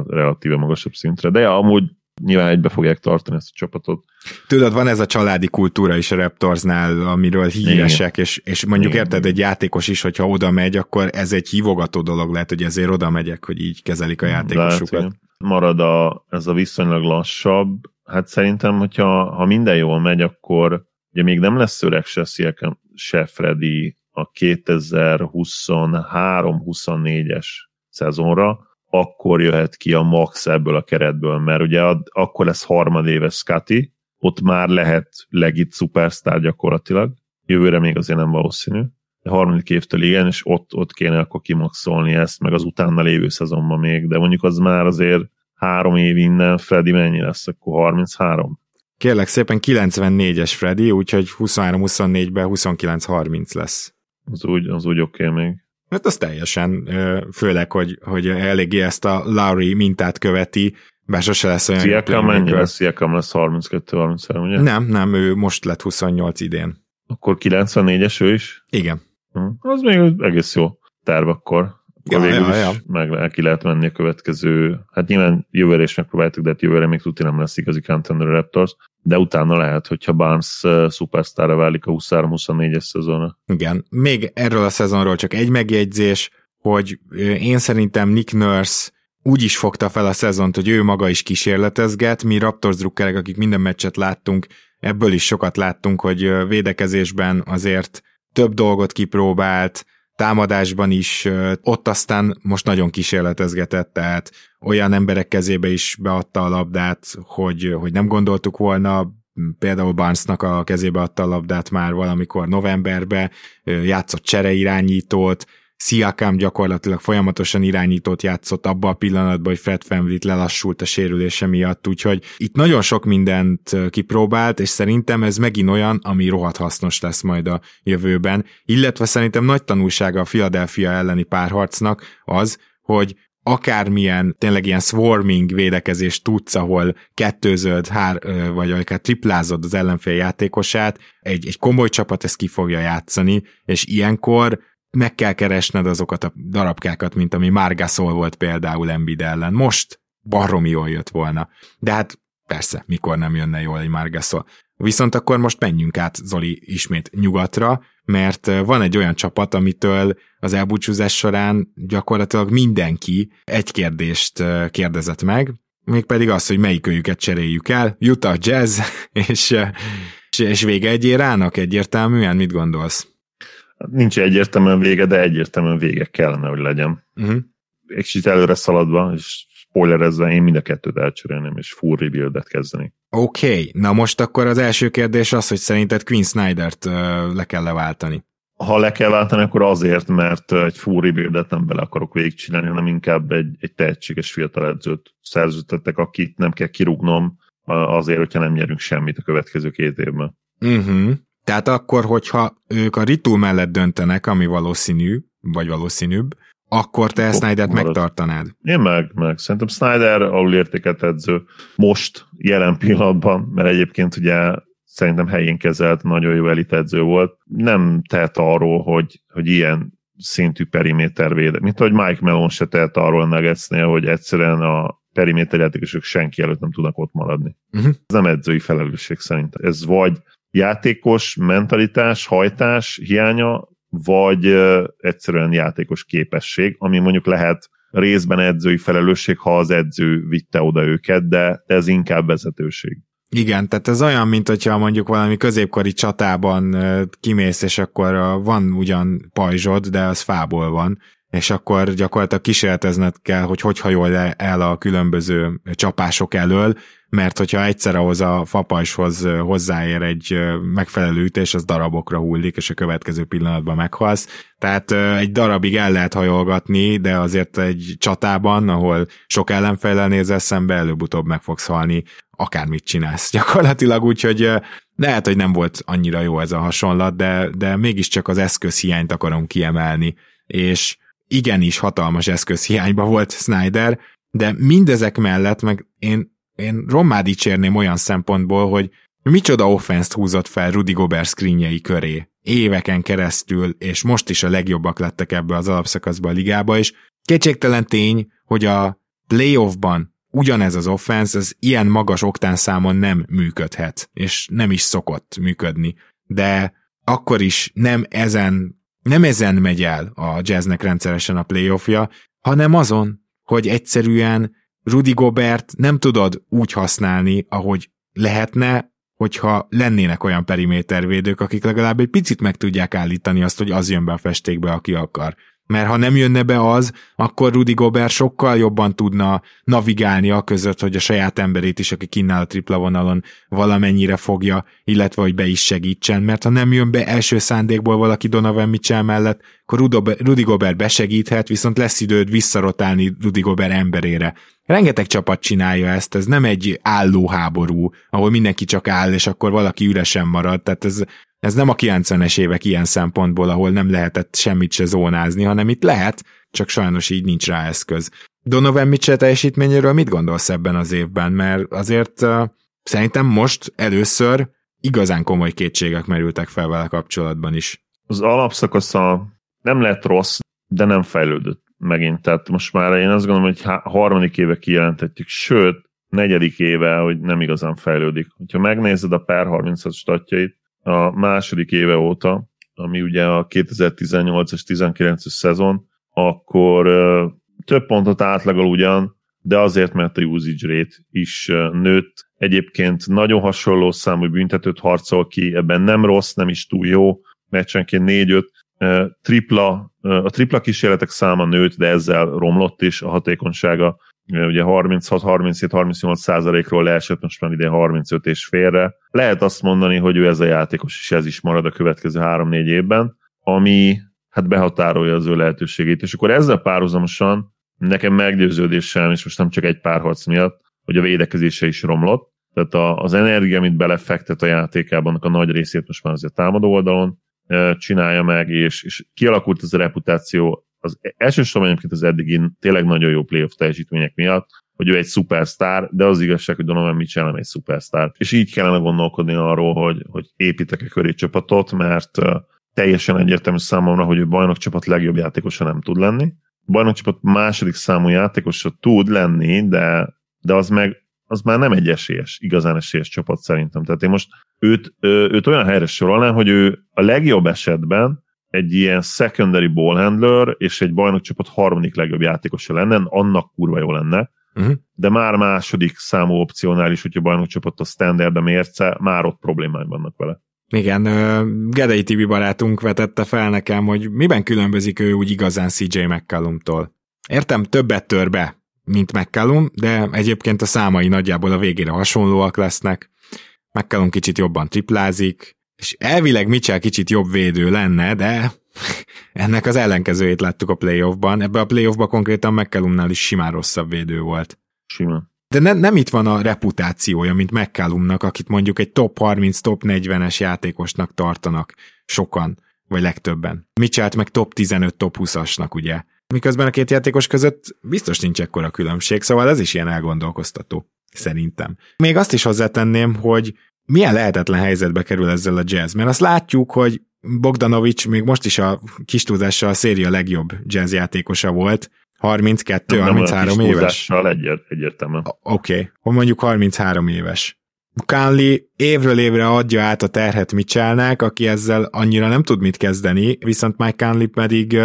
relatíve magasabb szintre, de ja, amúgy nyilván egybe fogják tartani ezt a csapatot. Tudod, van ez a családi kultúra is a Raptorsnál, amiről híresek, és, és mondjuk Igen. érted, egy játékos is, hogyha oda megy, akkor ez egy hívogató dolog lehet, hogy ezért oda megyek, hogy így kezelik a játékosukat. Lehet, Marad a, ez a viszonylag lassabb. Hát szerintem, hogyha ha minden jól megy, akkor ugye még nem lesz öreg se Siakam, se Freddy a 2023-24-es szezonra, akkor jöhet ki a max ebből a keretből, mert ugye ad, akkor lesz harmadéves Scotty, ott már lehet legit szupersztár gyakorlatilag, jövőre még azért nem valószínű, de harmadik évtől igen, és ott, ott kéne akkor kimaxolni ezt, meg az utána lévő szezonban még, de mondjuk az már azért három év innen, Freddy mennyi lesz, akkor 33? Kérlek szépen 94-es Freddy, úgyhogy 23-24-ben 29-30 lesz. Az úgy, az úgy oké okay még. Hát az teljesen, főleg, hogy, hogy eléggé ezt a Lowry mintát követi, bár sose lesz olyan... Siakam mennyi lesz? Siakam lesz 32-33, ugye? Nem, nem, ő most lett 28 idén. Akkor 94-es ő is? Igen. Hm. Az még egész jó terv akkor. Ja, végül ja, ja. is meg ki lehet menni a következő, hát nyilván jövőre is megpróbáltuk, de hát jövőre még tudni nem lesz igazi contender Raptors, de utána lehet, hogyha Barnes uh, szupersztára válik a 23-24-es szezonra. Igen, még erről a szezonról csak egy megjegyzés, hogy én szerintem Nick Nurse úgy is fogta fel a szezont, hogy ő maga is kísérletezget, mi Raptors drukkerek, akik minden meccset láttunk, ebből is sokat láttunk, hogy védekezésben azért több dolgot kipróbált, támadásban is, ott aztán most nagyon kísérletezgetett, tehát olyan emberek kezébe is beadta a labdát, hogy, hogy nem gondoltuk volna, például Barnesnak a kezébe adta a labdát már valamikor novemberbe, játszott csereirányítót, Siakam gyakorlatilag folyamatosan irányítót játszott abba a pillanatban, hogy Fred VanVleet lelassult a sérülése miatt, úgyhogy itt nagyon sok mindent kipróbált, és szerintem ez megint olyan, ami rohadt hasznos lesz majd a jövőben, illetve szerintem nagy tanulsága a Philadelphia elleni párharcnak az, hogy akármilyen tényleg ilyen swarming védekezést tudsz, ahol kettőzöd, hár, vagy akár triplázod az ellenfél játékosát, egy, egy komoly csapat ezt ki fogja játszani, és ilyenkor meg kell keresned azokat a darabkákat, mint ami Margasol volt például Embiid ellen. Most baromi jól jött volna. De hát persze, mikor nem jönne jól egy Margasol. Viszont akkor most menjünk át, Zoli, ismét nyugatra, mert van egy olyan csapat, amitől az elbúcsúzás során gyakorlatilag mindenki egy kérdést kérdezett meg, mégpedig az, hogy melyik őjüket cseréljük el, Utah Jazz, és, és vége egy érának egyértelműen, mit gondolsz? Nincs egyértelműen vége, de egyértelműen vége kellene, hogy legyen. Uh-huh. Egy kicsit előre szaladva, és spoilerezve, én mind a kettőt elcserélném, és full rebuildet kezdeni. Oké, okay. na most akkor az első kérdés az, hogy szerinted Quinn Snyder-t uh, le kell leváltani. Ha le kell váltani, akkor azért, mert egy full rebuildet nem bele akarok végigcsinálni, hanem inkább egy, egy tehetséges fiatal edzőt szerződtettek, akit nem kell kirúgnom azért, hogyha nem nyerünk semmit a következő két évben. Uh-huh. Tehát akkor, hogyha ők a Ritu mellett döntenek, ami valószínű, vagy valószínűbb, akkor te Snyder-t megtartanád. Én meg, meg. Szerintem Snyder alul értéket edző most, jelen pillanatban, mert egyébként ugye szerintem helyén kezelt, nagyon jó edző volt. Nem tehet arról, hogy, hogy ilyen szintű periméter véde. Mint ahogy Mike Melon se tehet arról Nuggetsnél, hogy egyszerűen a periméter játékosok senki előtt nem tudnak ott maradni. Uh-huh. Ez nem edzői felelősség szerint. Ez vagy játékos mentalitás, hajtás hiánya, vagy egyszerűen játékos képesség, ami mondjuk lehet részben edzői felelősség, ha az edző vitte oda őket, de ez inkább vezetőség. Igen, tehát ez olyan, mint hogyha mondjuk valami középkori csatában kimész, és akkor van ugyan pajzsod, de az fából van, és akkor gyakorlatilag kísérletezned kell, hogy hogy hajol el a különböző csapások elől, mert hogyha egyszer ahhoz a fapajshoz hozzáér egy megfelelő ütés, az darabokra hullik, és a következő pillanatban meghalsz. Tehát egy darabig el lehet hajolgatni, de azért egy csatában, ahol sok ellenfejlel nézel szembe, előbb-utóbb meg fogsz halni, akármit csinálsz gyakorlatilag, úgyhogy lehet, hogy nem volt annyira jó ez a hasonlat, de, de mégiscsak az eszközhiányt akarom kiemelni, és igenis hatalmas eszközhiányba volt Snyder, de mindezek mellett meg én én rommá dicsérném olyan szempontból, hogy micsoda offenszt húzott fel Rudy Gobert screenjei köré éveken keresztül, és most is a legjobbak lettek ebbe az alapszakaszba a ligába, és kétségtelen tény, hogy a playoffban ugyanez az offense, az ilyen magas oktánszámon nem működhet, és nem is szokott működni. De akkor is nem ezen, nem ezen megy el a jazznek rendszeresen a playoffja, hanem azon, hogy egyszerűen Rudy Gobert nem tudod úgy használni, ahogy lehetne, hogyha lennének olyan perimétervédők, akik legalább egy picit meg tudják állítani azt, hogy az jön be a festékbe, aki akar. Mert ha nem jönne be az, akkor Rudy Gobert sokkal jobban tudna navigálni a között, hogy a saját emberét is, aki kinnál a tripla vonalon valamennyire fogja, illetve hogy be is segítsen, mert ha nem jön be első szándékból valaki Donovan Mitchell mellett, akkor Rudy Gobert besegíthet, viszont lesz időd visszarotálni Rudy Gobert emberére. Rengeteg csapat csinálja ezt, ez nem egy álló háború, ahol mindenki csak áll, és akkor valaki üresen marad, tehát ez ez nem a 90-es évek ilyen szempontból, ahol nem lehetett semmit se zónázni, hanem itt lehet, csak sajnos így nincs rá eszköz. Donovan Mitchell teljesítményéről mit gondolsz ebben az évben? Mert azért uh, szerintem most először igazán komoly kétségek merültek fel vele kapcsolatban is. Az alapszakasza nem lett rossz, de nem fejlődött megint. Tehát most már én azt gondolom, hogy harmadik éve kijelentettük, sőt, negyedik éve, hogy nem igazán fejlődik. Ha megnézed a per 30 statjait, a második éve óta, ami ugye a 2018-as, 19-es szezon, akkor több pontot átlagol ugyan, de azért, mert a usage rate is nőtt. Egyébként nagyon hasonló számú büntetőt harcol ki, ebben nem rossz, nem is túl jó, meccsenként 4-5, tripla, a tripla kísérletek száma nőtt, de ezzel romlott is a hatékonysága ugye 36-37-38 százalékról leesett, most már ide 35 és félre. Lehet azt mondani, hogy ő ez a játékos, és ez is marad a következő 3-4 évben, ami hát behatárolja az ő lehetőségét. És akkor ezzel párhuzamosan nekem meggyőződésem, és most nem csak egy párharc miatt, hogy a védekezése is romlott. Tehát az energia, amit belefektet a játékában, a nagy részét most már azért támadó oldalon csinálja meg, és, és kialakult ez a reputáció az elsősorban egyébként az eddigi tényleg nagyon jó playoff teljesítmények miatt, hogy ő egy szupersztár, de az igazság, hogy Donovan Mitchell nem egy szupersztár. És így kellene gondolkodni arról, hogy, hogy építek-e köré csapatot, mert teljesen egyértelmű számomra, hogy ő bajnokcsapat legjobb játékosa nem tud lenni. Bajnokcsapat második számú játékosa tud lenni, de, de az meg az már nem egy esélyes, igazán esélyes csapat szerintem. Tehát én most őt, őt olyan helyre sorolnám, hogy ő a legjobb esetben egy ilyen secondary ball handler és egy bajnokcsapat harmadik legjobb játékosa lenne, annak kurva jó lenne, uh-huh. de már második számú opcionális, hogyha bajnokcsapat a standard a mérce, már ott problémáim vannak vele. Igen, Gedei TV barátunk vetette fel nekem, hogy miben különbözik ő úgy igazán CJ McCallumtól. Értem, többet tör be, mint McCallum, de egyébként a számai nagyjából a végére hasonlóak lesznek. McCallum kicsit jobban triplázik, és elvileg Mitchell kicsit jobb védő lenne, de ennek az ellenkezőjét láttuk a playoffban. Ebbe a playoffban konkrétan McCallumnál is simán rosszabb védő volt. Simán. De ne, nem itt van a reputációja, mint McCallumnak, akit mondjuk egy top 30, top 40-es játékosnak tartanak sokan, vagy legtöbben. Mitchellt meg top 15, top 20-asnak, ugye. Miközben a két játékos között biztos nincs ekkora különbség, szóval ez is ilyen elgondolkoztató, szerintem. Még azt is hozzátenném, hogy milyen lehetetlen helyzetbe kerül ezzel a jazz, mert azt látjuk, hogy Bogdanovics még most is a kis túlzással a széria legjobb jazz játékosa volt, 32, nem, 33 nem éves. Egyért, egyértelműen. Oké, okay. mondjuk 33 éves. Kánli évről évre adja át a terhet Mitchellnek, aki ezzel annyira nem tud mit kezdeni, viszont Mike Kánli pedig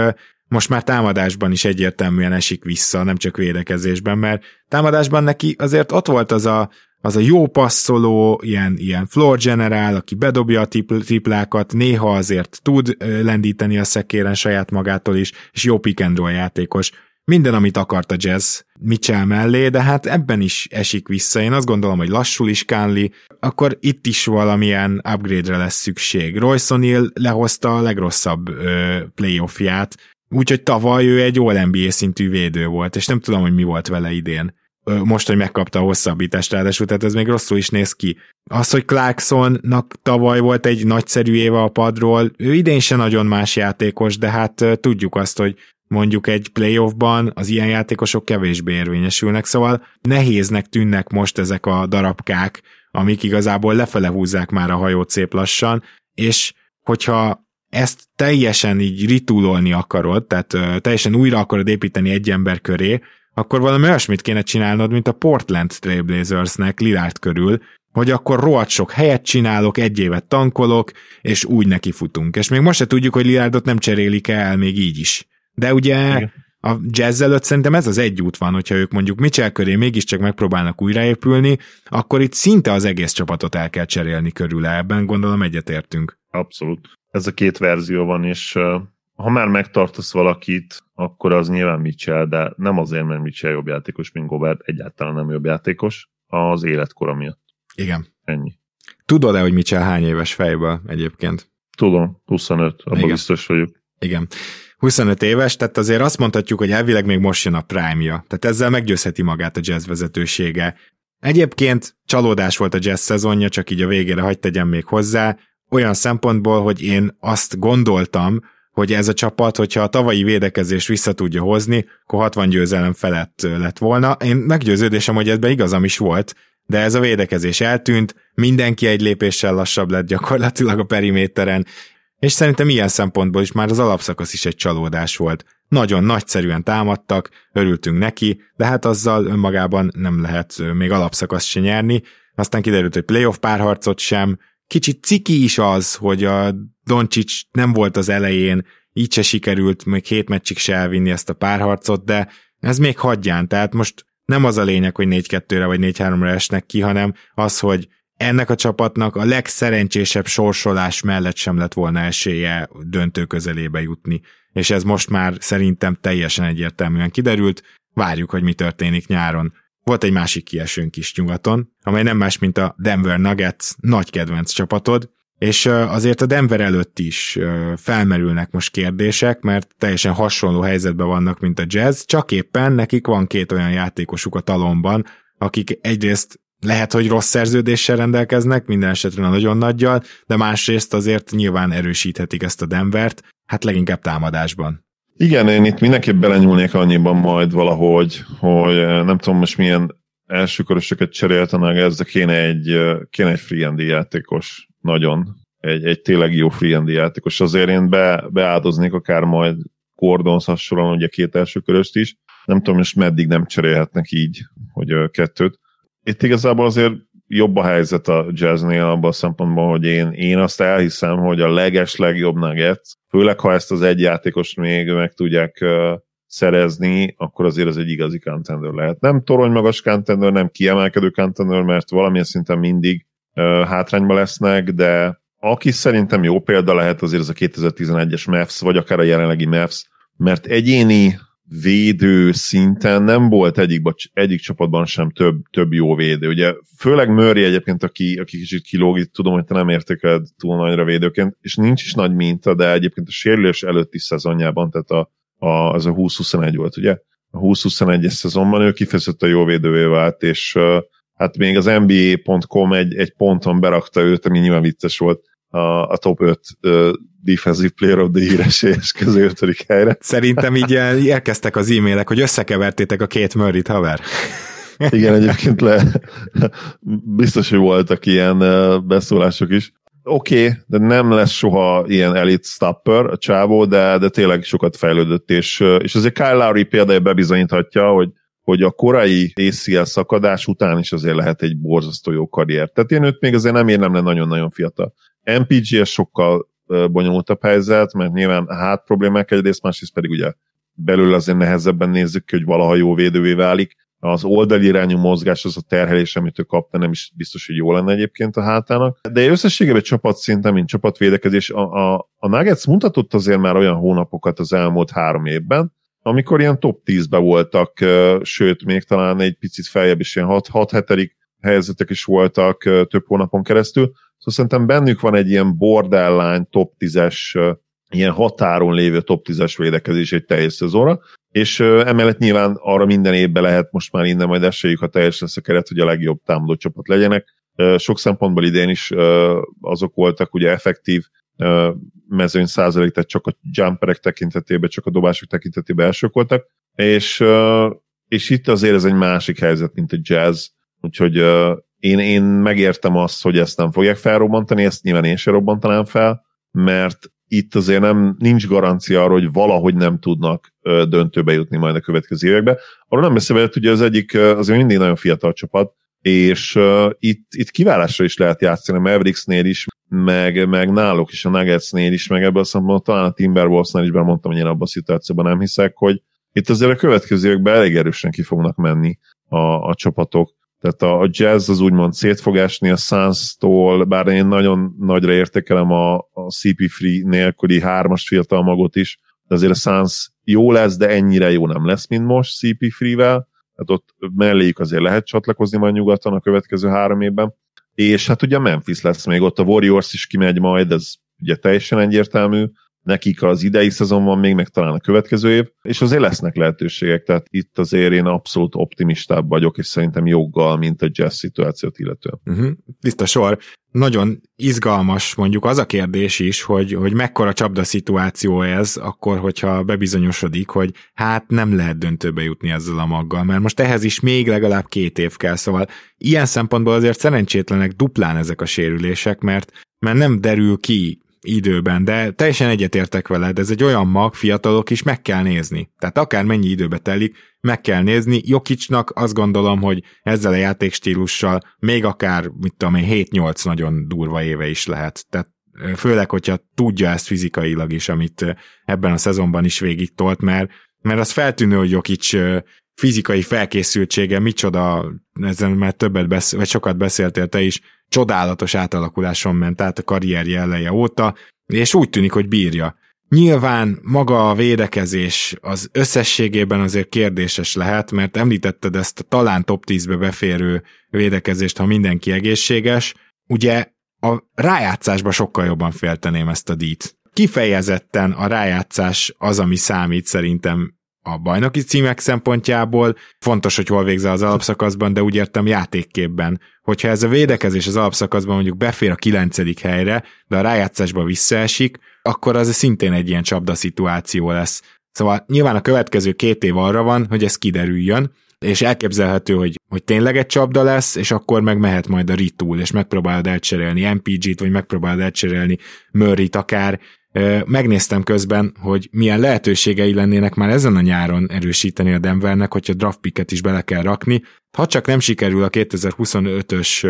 most már támadásban is egyértelműen esik vissza, nem csak védekezésben, mert támadásban neki azért ott volt az a az a jó passzoló, ilyen, ilyen floor generál, aki bedobja a triplákat, néha azért tud lendíteni a szekéren saját magától is, és jó pick and roll játékos. Minden, amit akart a jazz Mitchell mellé, de hát ebben is esik vissza. Én azt gondolom, hogy lassul is Kánli, akkor itt is valamilyen upgrade-re lesz szükség. Royce O'Neal lehozta a legrosszabb ö, playoffját, úgyhogy tavaly ő egy all NBA szintű védő volt, és nem tudom, hogy mi volt vele idén most, hogy megkapta a hosszabbítást, ráadásul, tehát ez még rosszul is néz ki. Az, hogy Clarksonnak tavaly volt egy nagyszerű éve a padról, ő idén se nagyon más játékos, de hát tudjuk azt, hogy mondjuk egy playoffban az ilyen játékosok kevésbé érvényesülnek, szóval nehéznek tűnnek most ezek a darabkák, amik igazából lefele húzzák már a hajót szép lassan, és hogyha ezt teljesen így ritulolni akarod, tehát teljesen újra akarod építeni egy ember köré, akkor valami olyasmit kéne csinálnod, mint a Portland Trailblazersnek Lillard körül, hogy akkor rohadt sok helyet csinálok, egy évet tankolok, és úgy nekifutunk. És még most se tudjuk, hogy Lillardot nem cserélik el még így is. De ugye Igen. a jazz előtt szerintem ez az egy út van, hogyha ők mondjuk Mitchell köré mégiscsak megpróbálnak újraépülni, akkor itt szinte az egész csapatot el kell cserélni körül ebben, gondolom egyetértünk. Abszolút. Ez a két verzió van, és ha már megtartasz valakit, akkor az nyilván Mitchell, de nem azért, mert Mitchell jobb játékos, mint Gobert, egyáltalán nem jobb játékos, az életkora miatt. Igen. Ennyi. Tudod-e, hogy Mitchell hány éves fejből egyébként? Tudom, 25, abban Igen. biztos vagyok. Igen. 25 éves, tehát azért azt mondhatjuk, hogy elvileg még most jön a prime-ja. Tehát ezzel meggyőzheti magát a jazz vezetősége. Egyébként csalódás volt a jazz szezonja, csak így a végére hagyd tegyem még hozzá, olyan szempontból, hogy én azt gondoltam, hogy ez a csapat, hogyha a tavalyi védekezés vissza tudja hozni, akkor 60 győzelem felett lett volna. Én meggyőződésem, hogy ebben igazam is volt, de ez a védekezés eltűnt, mindenki egy lépéssel lassabb lett gyakorlatilag a periméteren, és szerintem ilyen szempontból is már az alapszakasz is egy csalódás volt. Nagyon nagyszerűen támadtak, örültünk neki, de hát azzal önmagában nem lehet még alapszakasz se nyerni. Aztán kiderült, hogy playoff párharcot sem. Kicsit ciki is az, hogy a Doncsics nem volt az elején, így se sikerült még hét meccsig se elvinni ezt a párharcot, de ez még hagyján, tehát most nem az a lényeg, hogy 4-2-re vagy 4-3-ra esnek ki, hanem az, hogy ennek a csapatnak a legszerencsésebb sorsolás mellett sem lett volna esélye döntő közelébe jutni, és ez most már szerintem teljesen egyértelműen kiderült, várjuk, hogy mi történik nyáron. Volt egy másik kiesőnk is nyugaton, amely nem más, mint a Denver Nuggets nagy kedvenc csapatod, és azért a Denver előtt is felmerülnek most kérdések, mert teljesen hasonló helyzetben vannak, mint a Jazz, csak éppen nekik van két olyan játékosuk a talomban, akik egyrészt lehet, hogy rossz szerződéssel rendelkeznek, minden esetre nagyon nagyjal, de másrészt azért nyilván erősíthetik ezt a Denvert, hát leginkább támadásban. Igen, én itt mindenképp belenyúlnék annyiban majd valahogy, hogy nem tudom most milyen első körösöket cserélt a Nuggets, de kéne egy, kéne egy free játékos nagyon. Egy, egy tényleg jó free játékos. Azért én be, beáldoznék akár majd Gordonhoz hasonlóan, ugye két első köröst is. Nem tudom, most meddig nem cserélhetnek így, hogy kettőt. Itt igazából azért jobb a helyzet a jazznél abban a szempontból, hogy én, én azt elhiszem, hogy a leges legjobb nugget, főleg ha ezt az egy játékos még meg tudják szerezni, akkor azért ez egy igazi contender lehet. Nem torony magas contender, nem kiemelkedő contender, mert valamilyen szinten mindig uh, hátrányba lesznek, de aki szerintem jó példa lehet azért az a 2011-es Mavs, vagy akár a jelenlegi Mavs, mert egyéni védő szinten nem volt egyik, egyik csapatban sem több, több jó védő. Ugye főleg Murray egyébként, aki, aki kicsit kilóg, tudom, hogy te nem értékeled túl nagyra védőként, és nincs is nagy minta, de egyébként a sérülés előtti szezonjában, tehát a, a, az a 20-21 volt, ugye? A 20-21-es szezonban ő kifejezetten jó védővé vált, és uh, hát még az NBA.com egy, egy ponton berakta őt, ami nyilván vicces volt, a, a top 5 uh, defensive player of the year esélyes közé ötödik helyre. Szerintem így érkeztek az e-mailek, hogy összekevertétek a két Murray-t, haver. Igen, egyébként le, biztos, hogy voltak ilyen beszólások is. Oké, okay, de nem lesz soha ilyen elite stopper a csávó, de, de tényleg sokat fejlődött, és, és azért Kyle Lowry példája bebizonyíthatja, hogy, hogy a korai ACL szakadás után is azért lehet egy borzasztó jó karrier. Tehát én őt még azért nem érnem le nagyon-nagyon fiatal. MPGS sokkal bonyolultabb helyzet, mert nyilván hát problémák egyrészt, másrészt pedig ugye belül azért nehezebben nézzük ki, hogy valaha jó védővé válik. Az oldali irányú mozgás, az a terhelés, amit ő kapta, nem is biztos, hogy jó lenne egyébként a hátának. De összességében csapatszinten, mint csapatvédekezés, a, a, a Nuggets mutatott azért már olyan hónapokat az elmúlt három évben, amikor ilyen top 10-be voltak, sőt, még talán egy picit feljebb is, ilyen 6-7 helyzetek is voltak több hónapon keresztül, Szóval szerintem bennük van egy ilyen borderline top 10-es, ilyen határon lévő top 10-es védekezés egy teljes szezonra, és emellett nyilván arra minden évben lehet most már innen majd esélyük, ha teljes lesz a keret, hogy a legjobb támadó csapat legyenek. Sok szempontból idén is azok voltak ugye effektív mezőny százalék, tehát csak a jumperek tekintetében, csak a dobások tekintetében elsők voltak, és, és itt azért ez egy másik helyzet, mint a jazz, úgyhogy én, én megértem azt, hogy ezt nem fogják felrobbantani, ezt nyilván én sem robbantanám fel, mert itt azért nem, nincs garancia arra, hogy valahogy nem tudnak döntőbe jutni majd a következő években. Arról nem beszélve, hogy az egyik azért mindig nagyon fiatal csapat, és uh, itt, itt kiválásra is lehet játszani a Mavericksnél is, meg, meg náluk is, a Nuggetsnél is, meg ebből a szempontból talán a Timberwolvesnál is mondtam, hogy én abban a szituációban nem hiszek, hogy itt azért a következő években elég erősen ki fognak menni a, a csapatok. Tehát a, jazz az úgymond szét fog a Suns-tól, bár én nagyon nagyra értékelem a, a CP3 nélküli hármas fiatal magot is, de azért a Suns jó lesz, de ennyire jó nem lesz, mint most CP3-vel, tehát ott melléjük azért lehet csatlakozni majd nyugaton a következő három évben, és hát ugye Memphis lesz még ott, a Warriors is kimegy majd, ez ugye teljesen egyértelmű, nekik az idei szezon van még, meg talán a következő év, és azért lesznek lehetőségek, tehát itt azért én abszolút optimistább vagyok, és szerintem joggal, mint a jazz szituációt illetően. Uh-huh. Tiszta sor. Nagyon izgalmas mondjuk az a kérdés is, hogy, hogy mekkora csapda szituáció ez, akkor, hogyha bebizonyosodik, hogy hát nem lehet döntőbe jutni ezzel a maggal, mert most ehhez is még legalább két év kell, szóval ilyen szempontból azért szerencsétlenek duplán ezek a sérülések, mert mert nem derül ki időben, de teljesen egyetértek veled, ez egy olyan mag, fiatalok is meg kell nézni. Tehát akár mennyi időbe telik, meg kell nézni. Jokicsnak azt gondolom, hogy ezzel a játékstílussal még akár, mit tudom én, 7-8 nagyon durva éve is lehet. Tehát főleg, hogyha tudja ezt fizikailag is, amit ebben a szezonban is végig tolt, mert, mert az feltűnő, hogy Jokic fizikai felkészültsége micsoda, ezen már többet beszél, vagy sokat beszéltél te is, csodálatos átalakuláson ment át a karrierje eleje óta, és úgy tűnik, hogy bírja. Nyilván maga a védekezés az összességében azért kérdéses lehet, mert említetted ezt a talán top 10-be beférő védekezést, ha mindenki egészséges. Ugye a rájátszásba sokkal jobban félteném ezt a dít. Kifejezetten a rájátszás az, ami számít szerintem a bajnoki címek szempontjából. Fontos, hogy hol végzel az alapszakaszban, de úgy értem játékképben. Hogyha ez a védekezés az alapszakaszban mondjuk befér a kilencedik helyre, de a rájátszásba visszaesik, akkor az szintén egy ilyen csapda szituáció lesz. Szóval nyilván a következő két év arra van, hogy ez kiderüljön, és elképzelhető, hogy, hogy tényleg egy csapda lesz, és akkor meg mehet majd a ritool, és megpróbálod elcserélni MPG-t, vagy megpróbálod elcserélni Murray-t akár, Megnéztem közben, hogy milyen lehetőségei lennének már ezen a nyáron erősíteni a Denvernek, hogyha draft picket is bele kell rakni. Ha csak nem sikerül a 2025-ös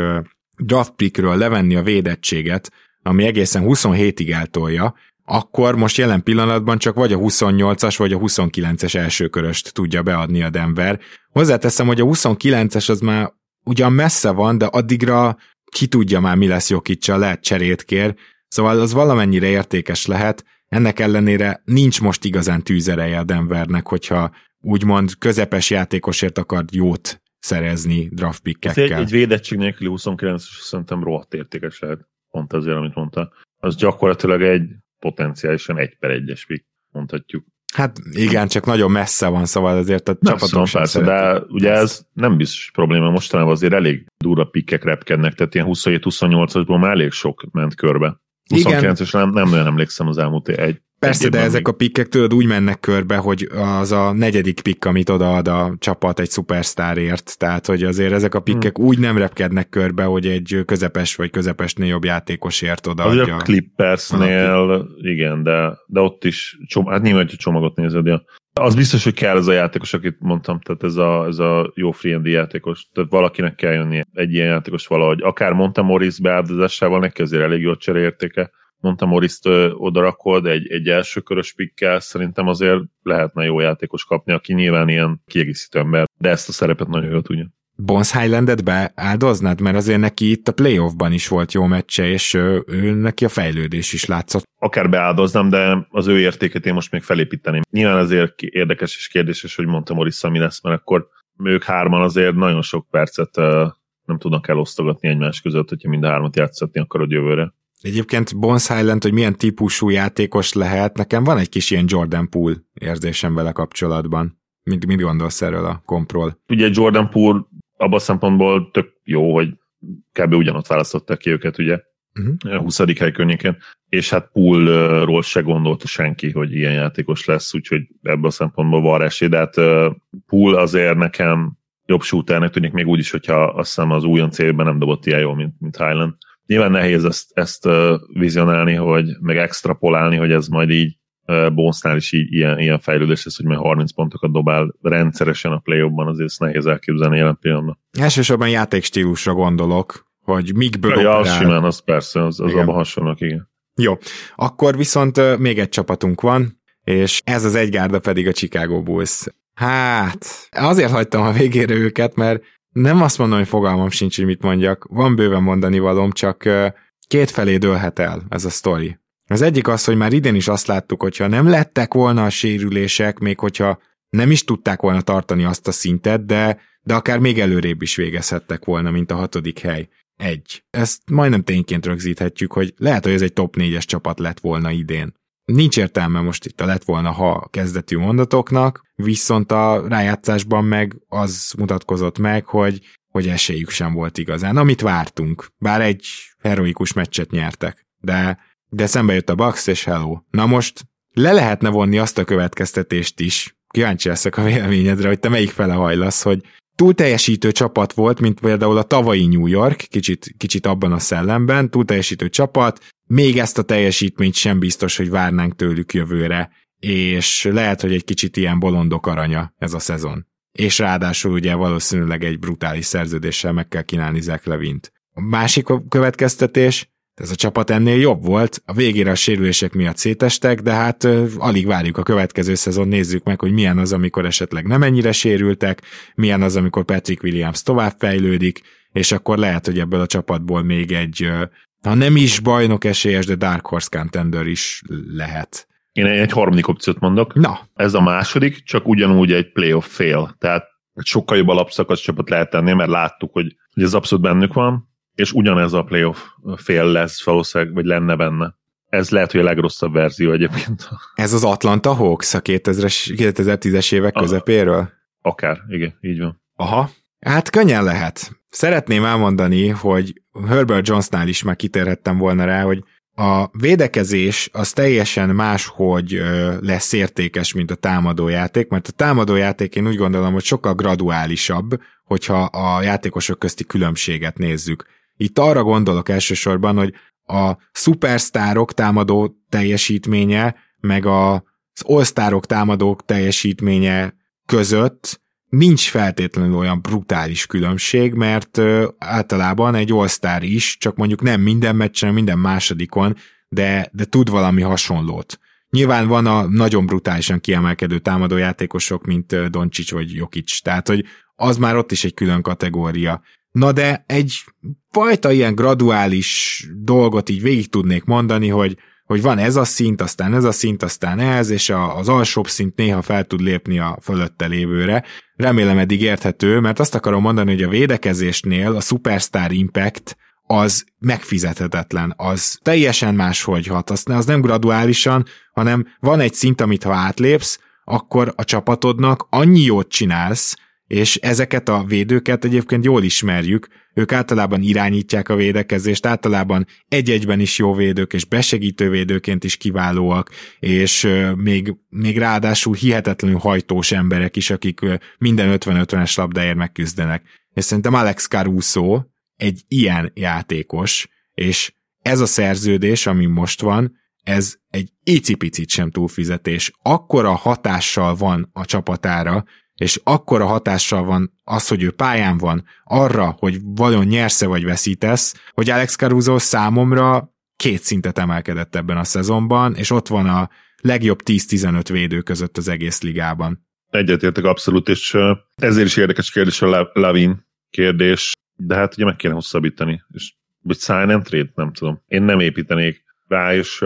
draft pickről levenni a védettséget, ami egészen 27-ig eltolja, akkor most jelen pillanatban csak vagy a 28-as, vagy a 29-es elsőköröst tudja beadni a Denver. Hozzáteszem, hogy a 29-es az már ugyan messze van, de addigra ki tudja már mi lesz Jokicsal, lehet cserét kér, Szóval az valamennyire értékes lehet, ennek ellenére nincs most igazán tűzereje a Denvernek, hogyha úgymond közepes játékosért akar jót szerezni draft pickekkel. Egy, egy védettség nélküli 29 szerintem rohadt értékes lehet, pont azért, amit mondta. Az gyakorlatilag egy potenciálisan egy per egyes pick, mondhatjuk. Hát igen, csak nagyon messze van, szóval azért a csapatok sem persze, de ugye ez nem biztos probléma, mostanában azért elég durva pikkek repkednek, tehát ilyen 27-28-asból már elég sok ment körbe. 29-es nem, nem nagyon emlékszem az elmúlt egy. Persze, de ezek a pikkek tudod úgy mennek körbe, hogy az a negyedik pikk, amit odaad a csapat egy szupersztárért, tehát hogy azért ezek a pikkek hmm. úgy nem repkednek körbe, hogy egy közepes vagy közepesnél jobb játékosért odaadja. A Clippersnél, igen, de, de ott is, csom, hát nyilván, hogy csomagot nézed, ja. Az biztos, hogy kell ez a játékos, akit mondtam, tehát ez a, ez a jó free játékos, tehát valakinek kell jönni egy ilyen játékos valahogy. Akár mondta Morris beáldozásával, neki azért elég jó cseréértéke. Mondta Morris-t odarakod egy, egy első körös pikkel, szerintem azért lehetne jó játékos kapni, aki nyilván ilyen kiegészítő ember, de ezt a szerepet nagyon jól tudja. Bones Highlandet beáldoznád? Mert azért neki itt a playoffban is volt jó meccse, és ő, ő neki a fejlődés is látszott. Akár beáldoznám, de az ő értéket én most még felépíteném. Nyilván azért érdekes és kérdéses, hogy mondta Morissa mi lesz, mert akkor ők hárman azért nagyon sok percet nem tudnak elosztogatni egymás között, hogyha mind a hármat játszatni akarod jövőre. Egyébként Bones Highland, hogy milyen típusú játékos lehet, nekem van egy kis ilyen Jordan Poole érzésem vele kapcsolatban. Mit, mit gondolsz erről a kompról? Ugye Jordan Poole abban a szempontból tök jó, hogy kb. ugyanott választották ki őket, ugye, uh-huh. a 20. hely környéken, és hát Poolról se gondolta senki, hogy ilyen játékos lesz, úgyhogy ebből a szempontból van esély, de hát Pool azért nekem jobb shooternek tűnik még úgy is, hogyha azt hiszem az újon célben nem dobott ilyen jól, mint, mint Highland. Nyilván nehéz ezt, ezt vizionálni, hogy meg extrapolálni, hogy ez majd így Bonesnál is így, ilyen, ilyen fejlődés lesz, hogy már 30 pontokat dobál rendszeresen a play ban azért ezt nehéz elképzelni jelen pillanatban. Elsősorban játékstílusra gondolok, hogy mikből ja, operál. simán, az persze, az, az abban hasonlók, igen. Jó, akkor viszont még egy csapatunk van, és ez az egy gárda pedig a Chicago Bulls. Hát, azért hagytam a végére őket, mert nem azt mondom, hogy fogalmam sincs, hogy mit mondjak. Van bőven mondani valóm, csak két felé dőlhet el ez a sztori. Az egyik az, hogy már idén is azt láttuk, hogyha nem lettek volna a sérülések, még hogyha nem is tudták volna tartani azt a szintet, de, de akár még előrébb is végezhettek volna, mint a hatodik hely. Egy. Ezt majdnem tényként rögzíthetjük, hogy lehet, hogy ez egy top 4-es csapat lett volna idén. Nincs értelme most itt a lett volna, ha kezdetű mondatoknak, viszont a rájátszásban meg az mutatkozott meg, hogy, hogy esélyük sem volt igazán, amit vártunk. Bár egy heroikus meccset nyertek, de, de szembe jött a Bucks, és hello. Na most le lehetne vonni azt a következtetést is, kíváncsi leszek a véleményedre, hogy te melyik fele hajlasz, hogy túl teljesítő csapat volt, mint például a tavalyi New York, kicsit, kicsit abban a szellemben, túl teljesítő csapat, még ezt a teljesítményt sem biztos, hogy várnánk tőlük jövőre, és lehet, hogy egy kicsit ilyen bolondok aranya ez a szezon. És ráadásul ugye valószínűleg egy brutális szerződéssel meg kell kínálni Zach. A másik következtetés, ez a csapat ennél jobb volt, a végére a sérülések miatt szétestek, de hát alig várjuk a következő szezon, nézzük meg, hogy milyen az, amikor esetleg nem ennyire sérültek, milyen az, amikor Patrick Williams tovább fejlődik, és akkor lehet, hogy ebből a csapatból még egy, ha nem is bajnok esélyes, de Dark Horse Contender is lehet. Én egy harmadik opciót mondok. Na. Ez a második, csak ugyanúgy egy playoff fail. Tehát sokkal jobb alapszakasz csapat lehet tenni, mert láttuk, hogy, hogy ez abszolút bennük van, és ugyanez a playoff fél lesz valószínűleg, vagy lenne benne. Ez lehet, hogy a legrosszabb verzió egyébként. Ez az Atlanta Hawks a 2010-es évek közepéről? Akár, igen, így van. Aha, hát könnyen lehet. Szeretném elmondani, hogy Herbert Jonesnál is már kitérhettem volna rá, hogy a védekezés az teljesen máshogy lesz értékes, mint a támadójáték, mert a támadójáték én úgy gondolom, hogy sokkal graduálisabb, hogyha a játékosok közti különbséget nézzük. Itt arra gondolok elsősorban, hogy a szupersztárok támadó teljesítménye, meg az all támadók teljesítménye között nincs feltétlenül olyan brutális különbség, mert általában egy all is, csak mondjuk nem minden meccsen, minden másodikon, de, de tud valami hasonlót. Nyilván van a nagyon brutálisan kiemelkedő támadójátékosok, mint Doncsics vagy Jokic, tehát hogy az már ott is egy külön kategória. Na de egy fajta ilyen graduális dolgot így végig tudnék mondani, hogy, hogy van ez a szint, aztán ez a szint, aztán ez, és a, az alsóbb szint néha fel tud lépni a fölötte lévőre. Remélem eddig érthető, mert azt akarom mondani, hogy a védekezésnél a Superstar Impact az megfizethetetlen, az teljesen máshogy hat, az, az nem graduálisan, hanem van egy szint, amit ha átlépsz, akkor a csapatodnak annyi jót csinálsz, és ezeket a védőket egyébként jól ismerjük, ők általában irányítják a védekezést, általában egy-egyben is jó védők, és besegítő védőként is kiválóak, és még, még ráadásul hihetetlenül hajtós emberek is, akik minden 50-50-es labdáért megküzdenek. És szerintem Alex Caruso egy ilyen játékos, és ez a szerződés, ami most van, ez egy icipicit sem túlfizetés. Akkora hatással van a csapatára, és akkora hatással van az, hogy ő pályán van arra, hogy vajon nyersze vagy veszítesz, hogy Alex Caruso számomra két szintet emelkedett ebben a szezonban, és ott van a legjobb 10-15 védő között az egész ligában. Egyetértek abszolút, és ezért is érdekes kérdés a Lavin kérdés, de hát ugye meg kéne hosszabbítani, és vagy sign and trade, nem tudom. Én nem építenék rá, és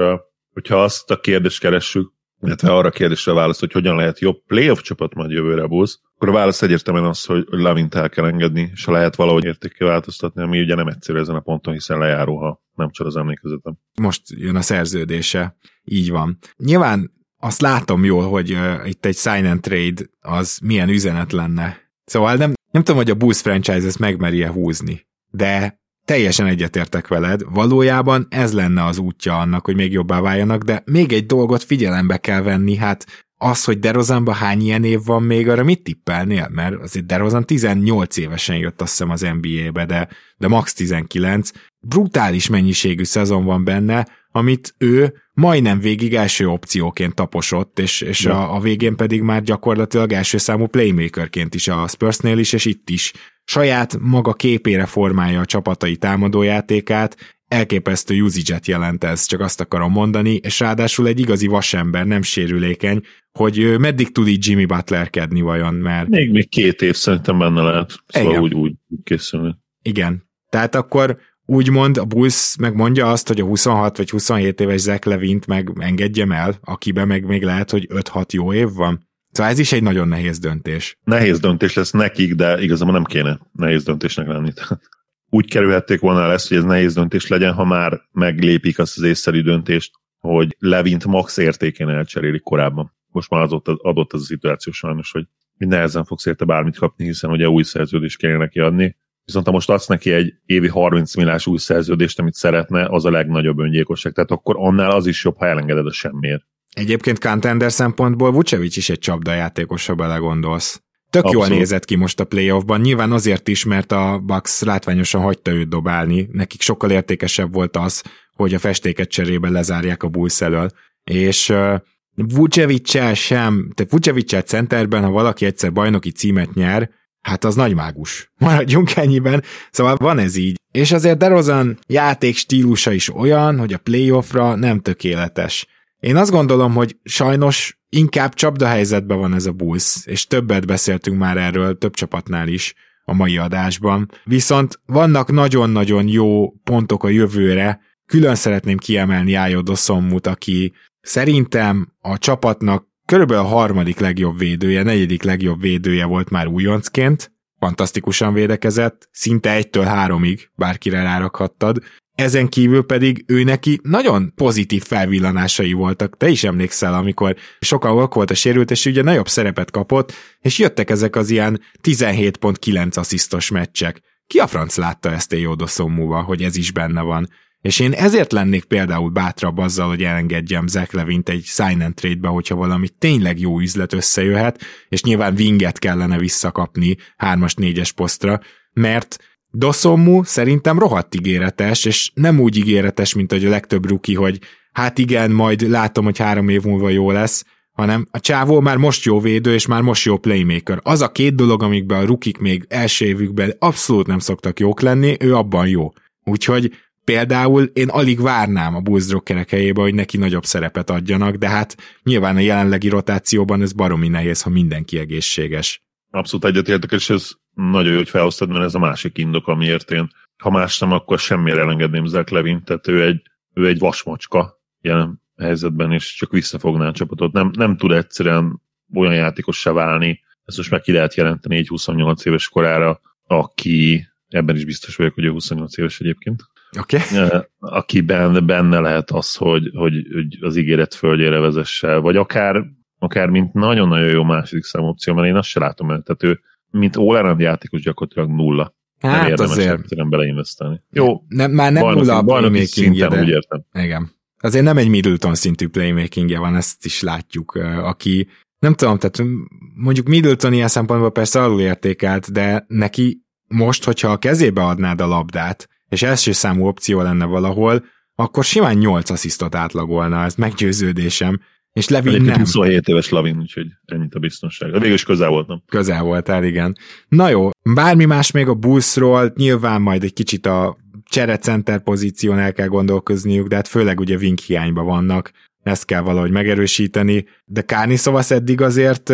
hogyha azt a kérdést keressük, illetve arra kérdésre válasz, hogy hogyan lehet jobb playoff csapat majd jövőre a Bulls, akkor a válasz egyértelműen az, hogy Lavint el kell engedni, és lehet valahogy értékkel változtatni, ami ugye nem egyszerű ezen a ponton, hiszen lejáró, ha nem csak az emlékezetem. Most jön a szerződése, így van. Nyilván azt látom jól, hogy uh, itt egy sign and trade az milyen üzenet lenne. Szóval nem, nem tudom, hogy a Bulls franchise ezt megmerje húzni, de Teljesen egyetértek veled, valójában ez lenne az útja annak, hogy még jobbá váljanak, de még egy dolgot figyelembe kell venni, hát az, hogy DeRozanban hány ilyen év van még, arra mit tippelnél? Mert azért DeRozan 18 évesen jött azt hiszem az NBA-be, de, de max 19. Brutális mennyiségű szezon van benne, amit ő majdnem végig első opcióként taposott, és, és a, a végén pedig már gyakorlatilag első számú playmakerként is a Spursnél is, és itt is saját maga képére formálja a csapatai támadójátékát, elképesztő usage jelent ez, csak azt akarom mondani, és ráadásul egy igazi vasember, nem sérülékeny, hogy meddig tud így Jimmy Butlerkedni vajon, mert... Még, még két év szerintem benne lehet, szóval Igen. úgy, úgy készülni. Igen. Tehát akkor úgymond a Bulls megmondja azt, hogy a 26 vagy 27 éves Zach Levint meg engedjem el, akiben meg még lehet, hogy 5-6 jó év van. Szóval ez is egy nagyon nehéz döntés. Nehéz döntés lesz nekik, de igazából nem kéne nehéz döntésnek lenni. Úgy kerülhették volna el ezt, hogy ez nehéz döntés legyen, ha már meglépik azt az észszerű döntést, hogy Levint max értékén elcserélik korábban. Most már adott, adott az a szituáció sajnos, hogy nehezen fogsz érte bármit kapni, hiszen ugye új szerződést kéne neki adni. Viszont ha most adsz neki egy évi 30 milliás új szerződést, amit szeretne, az a legnagyobb öngyilkosság. Tehát akkor annál az is jobb, ha elengeded a semmiért. Egyébként contender szempontból Vucevic is egy csapdajátékos, ha belegondolsz. Tök Abszolút. jól nézett ki most a playoffban, nyilván azért is, mert a Bucks látványosan hagyta őt dobálni, nekik sokkal értékesebb volt az, hogy a festéket cserébe lezárják a Bulls elől, és uh, Vucevic-sel sem, tehát vucevic centerben, ha valaki egyszer bajnoki címet nyer, hát az nagy mágus. Maradjunk ennyiben. Szóval van ez így. És azért DeRozan játék stílusa is olyan, hogy a playoffra nem tökéletes. Én azt gondolom, hogy sajnos inkább csapdahelyzetben van ez a Bulls, és többet beszéltünk már erről több csapatnál is a mai adásban. Viszont vannak nagyon-nagyon jó pontok a jövőre, külön szeretném kiemelni Ájó Dosszommut, aki szerintem a csapatnak körülbelül a harmadik legjobb védője, negyedik legjobb védője volt már újoncként, fantasztikusan védekezett, szinte egytől háromig bárkire rárakhattad, ezen kívül pedig ő neki nagyon pozitív felvillanásai voltak. Te is emlékszel, amikor sokkal ok volt a sérült, és ugye nagyobb szerepet kapott, és jöttek ezek az ilyen 17.9 asszisztos meccsek. Ki a franc látta ezt a Jódo hogy ez is benne van? És én ezért lennék például bátrabb azzal, hogy elengedjem Zach Levint egy sign and trade-be, hogyha valami tényleg jó üzlet összejöhet, és nyilván Winget kellene visszakapni hármas, négyes posztra, mert Doszommu szerintem rohadt ígéretes, és nem úgy ígéretes, mint hogy a legtöbb ruki, hogy hát igen, majd látom, hogy három év múlva jó lesz, hanem a csávó már most jó védő, és már most jó playmaker. Az a két dolog, amikben a rukik még első évükben abszolút nem szoktak jók lenni, ő abban jó. Úgyhogy például én alig várnám a Bulls drokkerek helyébe, hogy neki nagyobb szerepet adjanak, de hát nyilván a jelenlegi rotációban ez baromi nehéz, ha mindenki egészséges. Abszolút egyetértek, és ez nagyon jó, hogy felhoztad, mert ez a másik indok, amiért én, ha más nem, akkor semmire elengedném Zach Levin, tehát ő egy, ő egy vasmacska jelen helyzetben, és csak visszafogná a csapatot. Nem, nem tud egyszerűen olyan játékossá válni, ezt most meg ki lehet jelenteni egy 28 éves korára, aki, ebben is biztos vagyok, hogy ő 28 éves egyébként, okay. akiben benne lehet az, hogy, hogy, hogy az ígéret földjére vezesse, vagy akár, akár mint nagyon-nagyon jó második számú opció, mert én azt se látom el, tehát ő mint all játékos gyakorlatilag nulla. Hát nem érdemes azért. egyszerűen beleinvestálni. Jó, nem, már nem nulla a playmaking de... úgy értem. Igen. Azért nem egy Middleton szintű playmaking van, ezt is látjuk, aki nem tudom, tehát mondjuk Middleton ilyen szempontból persze alulértékelt, de neki most, hogyha a kezébe adnád a labdát, és első számú opció lenne valahol, akkor simán 8 asszisztot átlagolna, ez meggyőződésem. És Levin nem. 27 éves Lavin, úgyhogy ennyit a biztonság. De végül is közel voltam. Közel voltál, igen. Na jó, bármi más még a Bullsról, nyilván majd egy kicsit a cserecenter pozíción el kell gondolkozniuk, de hát főleg ugye Vink hiányba vannak, ezt kell valahogy megerősíteni, de Kárni Szovasz eddig azért,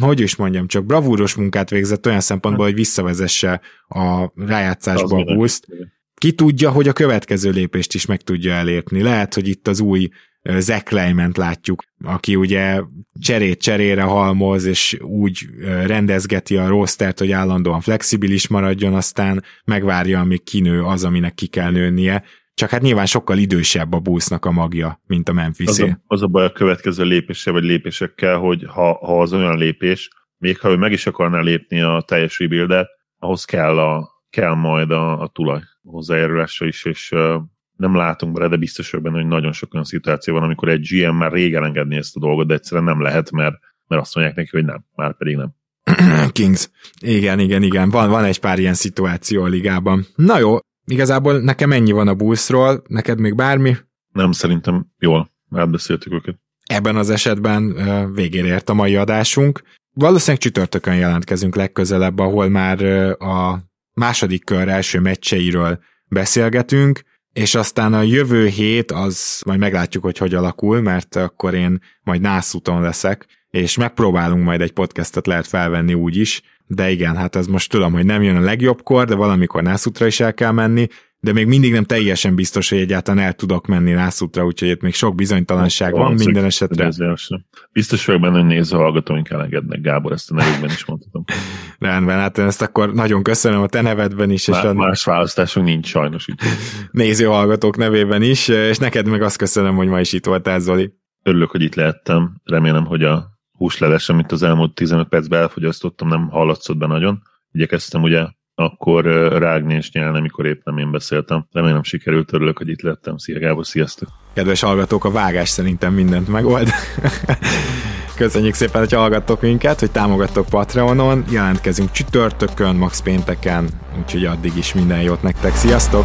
hogy is mondjam, csak bravúros munkát végzett olyan szempontból, hogy visszavezesse a rájátszásba a bulls Ki tudja, hogy a következő lépést is meg tudja elérni. Lehet, hogy itt az új Zach Lehman látjuk, aki ugye cserét cserére halmoz, és úgy rendezgeti a rostert, hogy állandóan flexibilis maradjon, aztán megvárja, amíg kinő az, aminek ki kell nőnie. Csak hát nyilván sokkal idősebb a busznak a magja, mint a memphis az a, az a baj a következő lépése, vagy lépésekkel, hogy ha, ha az olyan lépés, még ha ő meg is akarná lépni a teljes rebuildet, ahhoz kell, a, kell majd a, a tulaj hozzájárulása is, és nem látunk bele, de biztos vagyok benne, hogy nagyon sok olyan szituáció van, amikor egy GM már rég elengedni ezt a dolgot, de egyszerűen nem lehet, mert, mert azt mondják neki, hogy nem, már pedig nem. Kings. Igen, igen, igen. Van, van egy pár ilyen szituáció a ligában. Na jó, igazából nekem ennyi van a Bullsról, neked még bármi? Nem, szerintem jól átbeszéltük őket. Ebben az esetben végére ért a mai adásunk. Valószínűleg csütörtökön jelentkezünk legközelebb, ahol már a második kör első meccseiről beszélgetünk és aztán a jövő hét az majd meglátjuk, hogy hogy alakul, mert akkor én majd nászúton leszek, és megpróbálunk majd egy podcastot lehet felvenni úgy is, de igen, hát ez most tudom, hogy nem jön a legjobbkor, de valamikor nászútra is el kell menni, de még mindig nem teljesen biztos, hogy egyáltalán el tudok menni Nászútra, úgyhogy itt még sok bizonytalanság van minden esetre. Biztos vagyok benne, hogy néző hallgatóink elengednek, Gábor, ezt a nevükben is mondhatom. Rendben, hát ezt akkor nagyon köszönöm a te nevedben is. Má, és a... Más választásunk nincs sajnos. Úgy. Néző hallgatók nevében is, és neked meg azt köszönöm, hogy ma is itt voltál, Zoli. Örülök, hogy itt lehettem. Remélem, hogy a húsleves, amit az elmúlt 15 percben elfogyasztottam, nem hallatszott be nagyon. Igyekeztem ugye akkor rágni és nyelni, amikor épp nem én beszéltem. Remélem sikerült, örülök, hogy itt lettem. Szia Gábor, sziasztok! Kedves hallgatók, a vágás szerintem mindent megold. Köszönjük szépen, hogy hallgattok minket, hogy támogattok Patreonon. Jelentkezünk csütörtökön, max pénteken, úgyhogy addig is minden jót nektek. Sziasztok!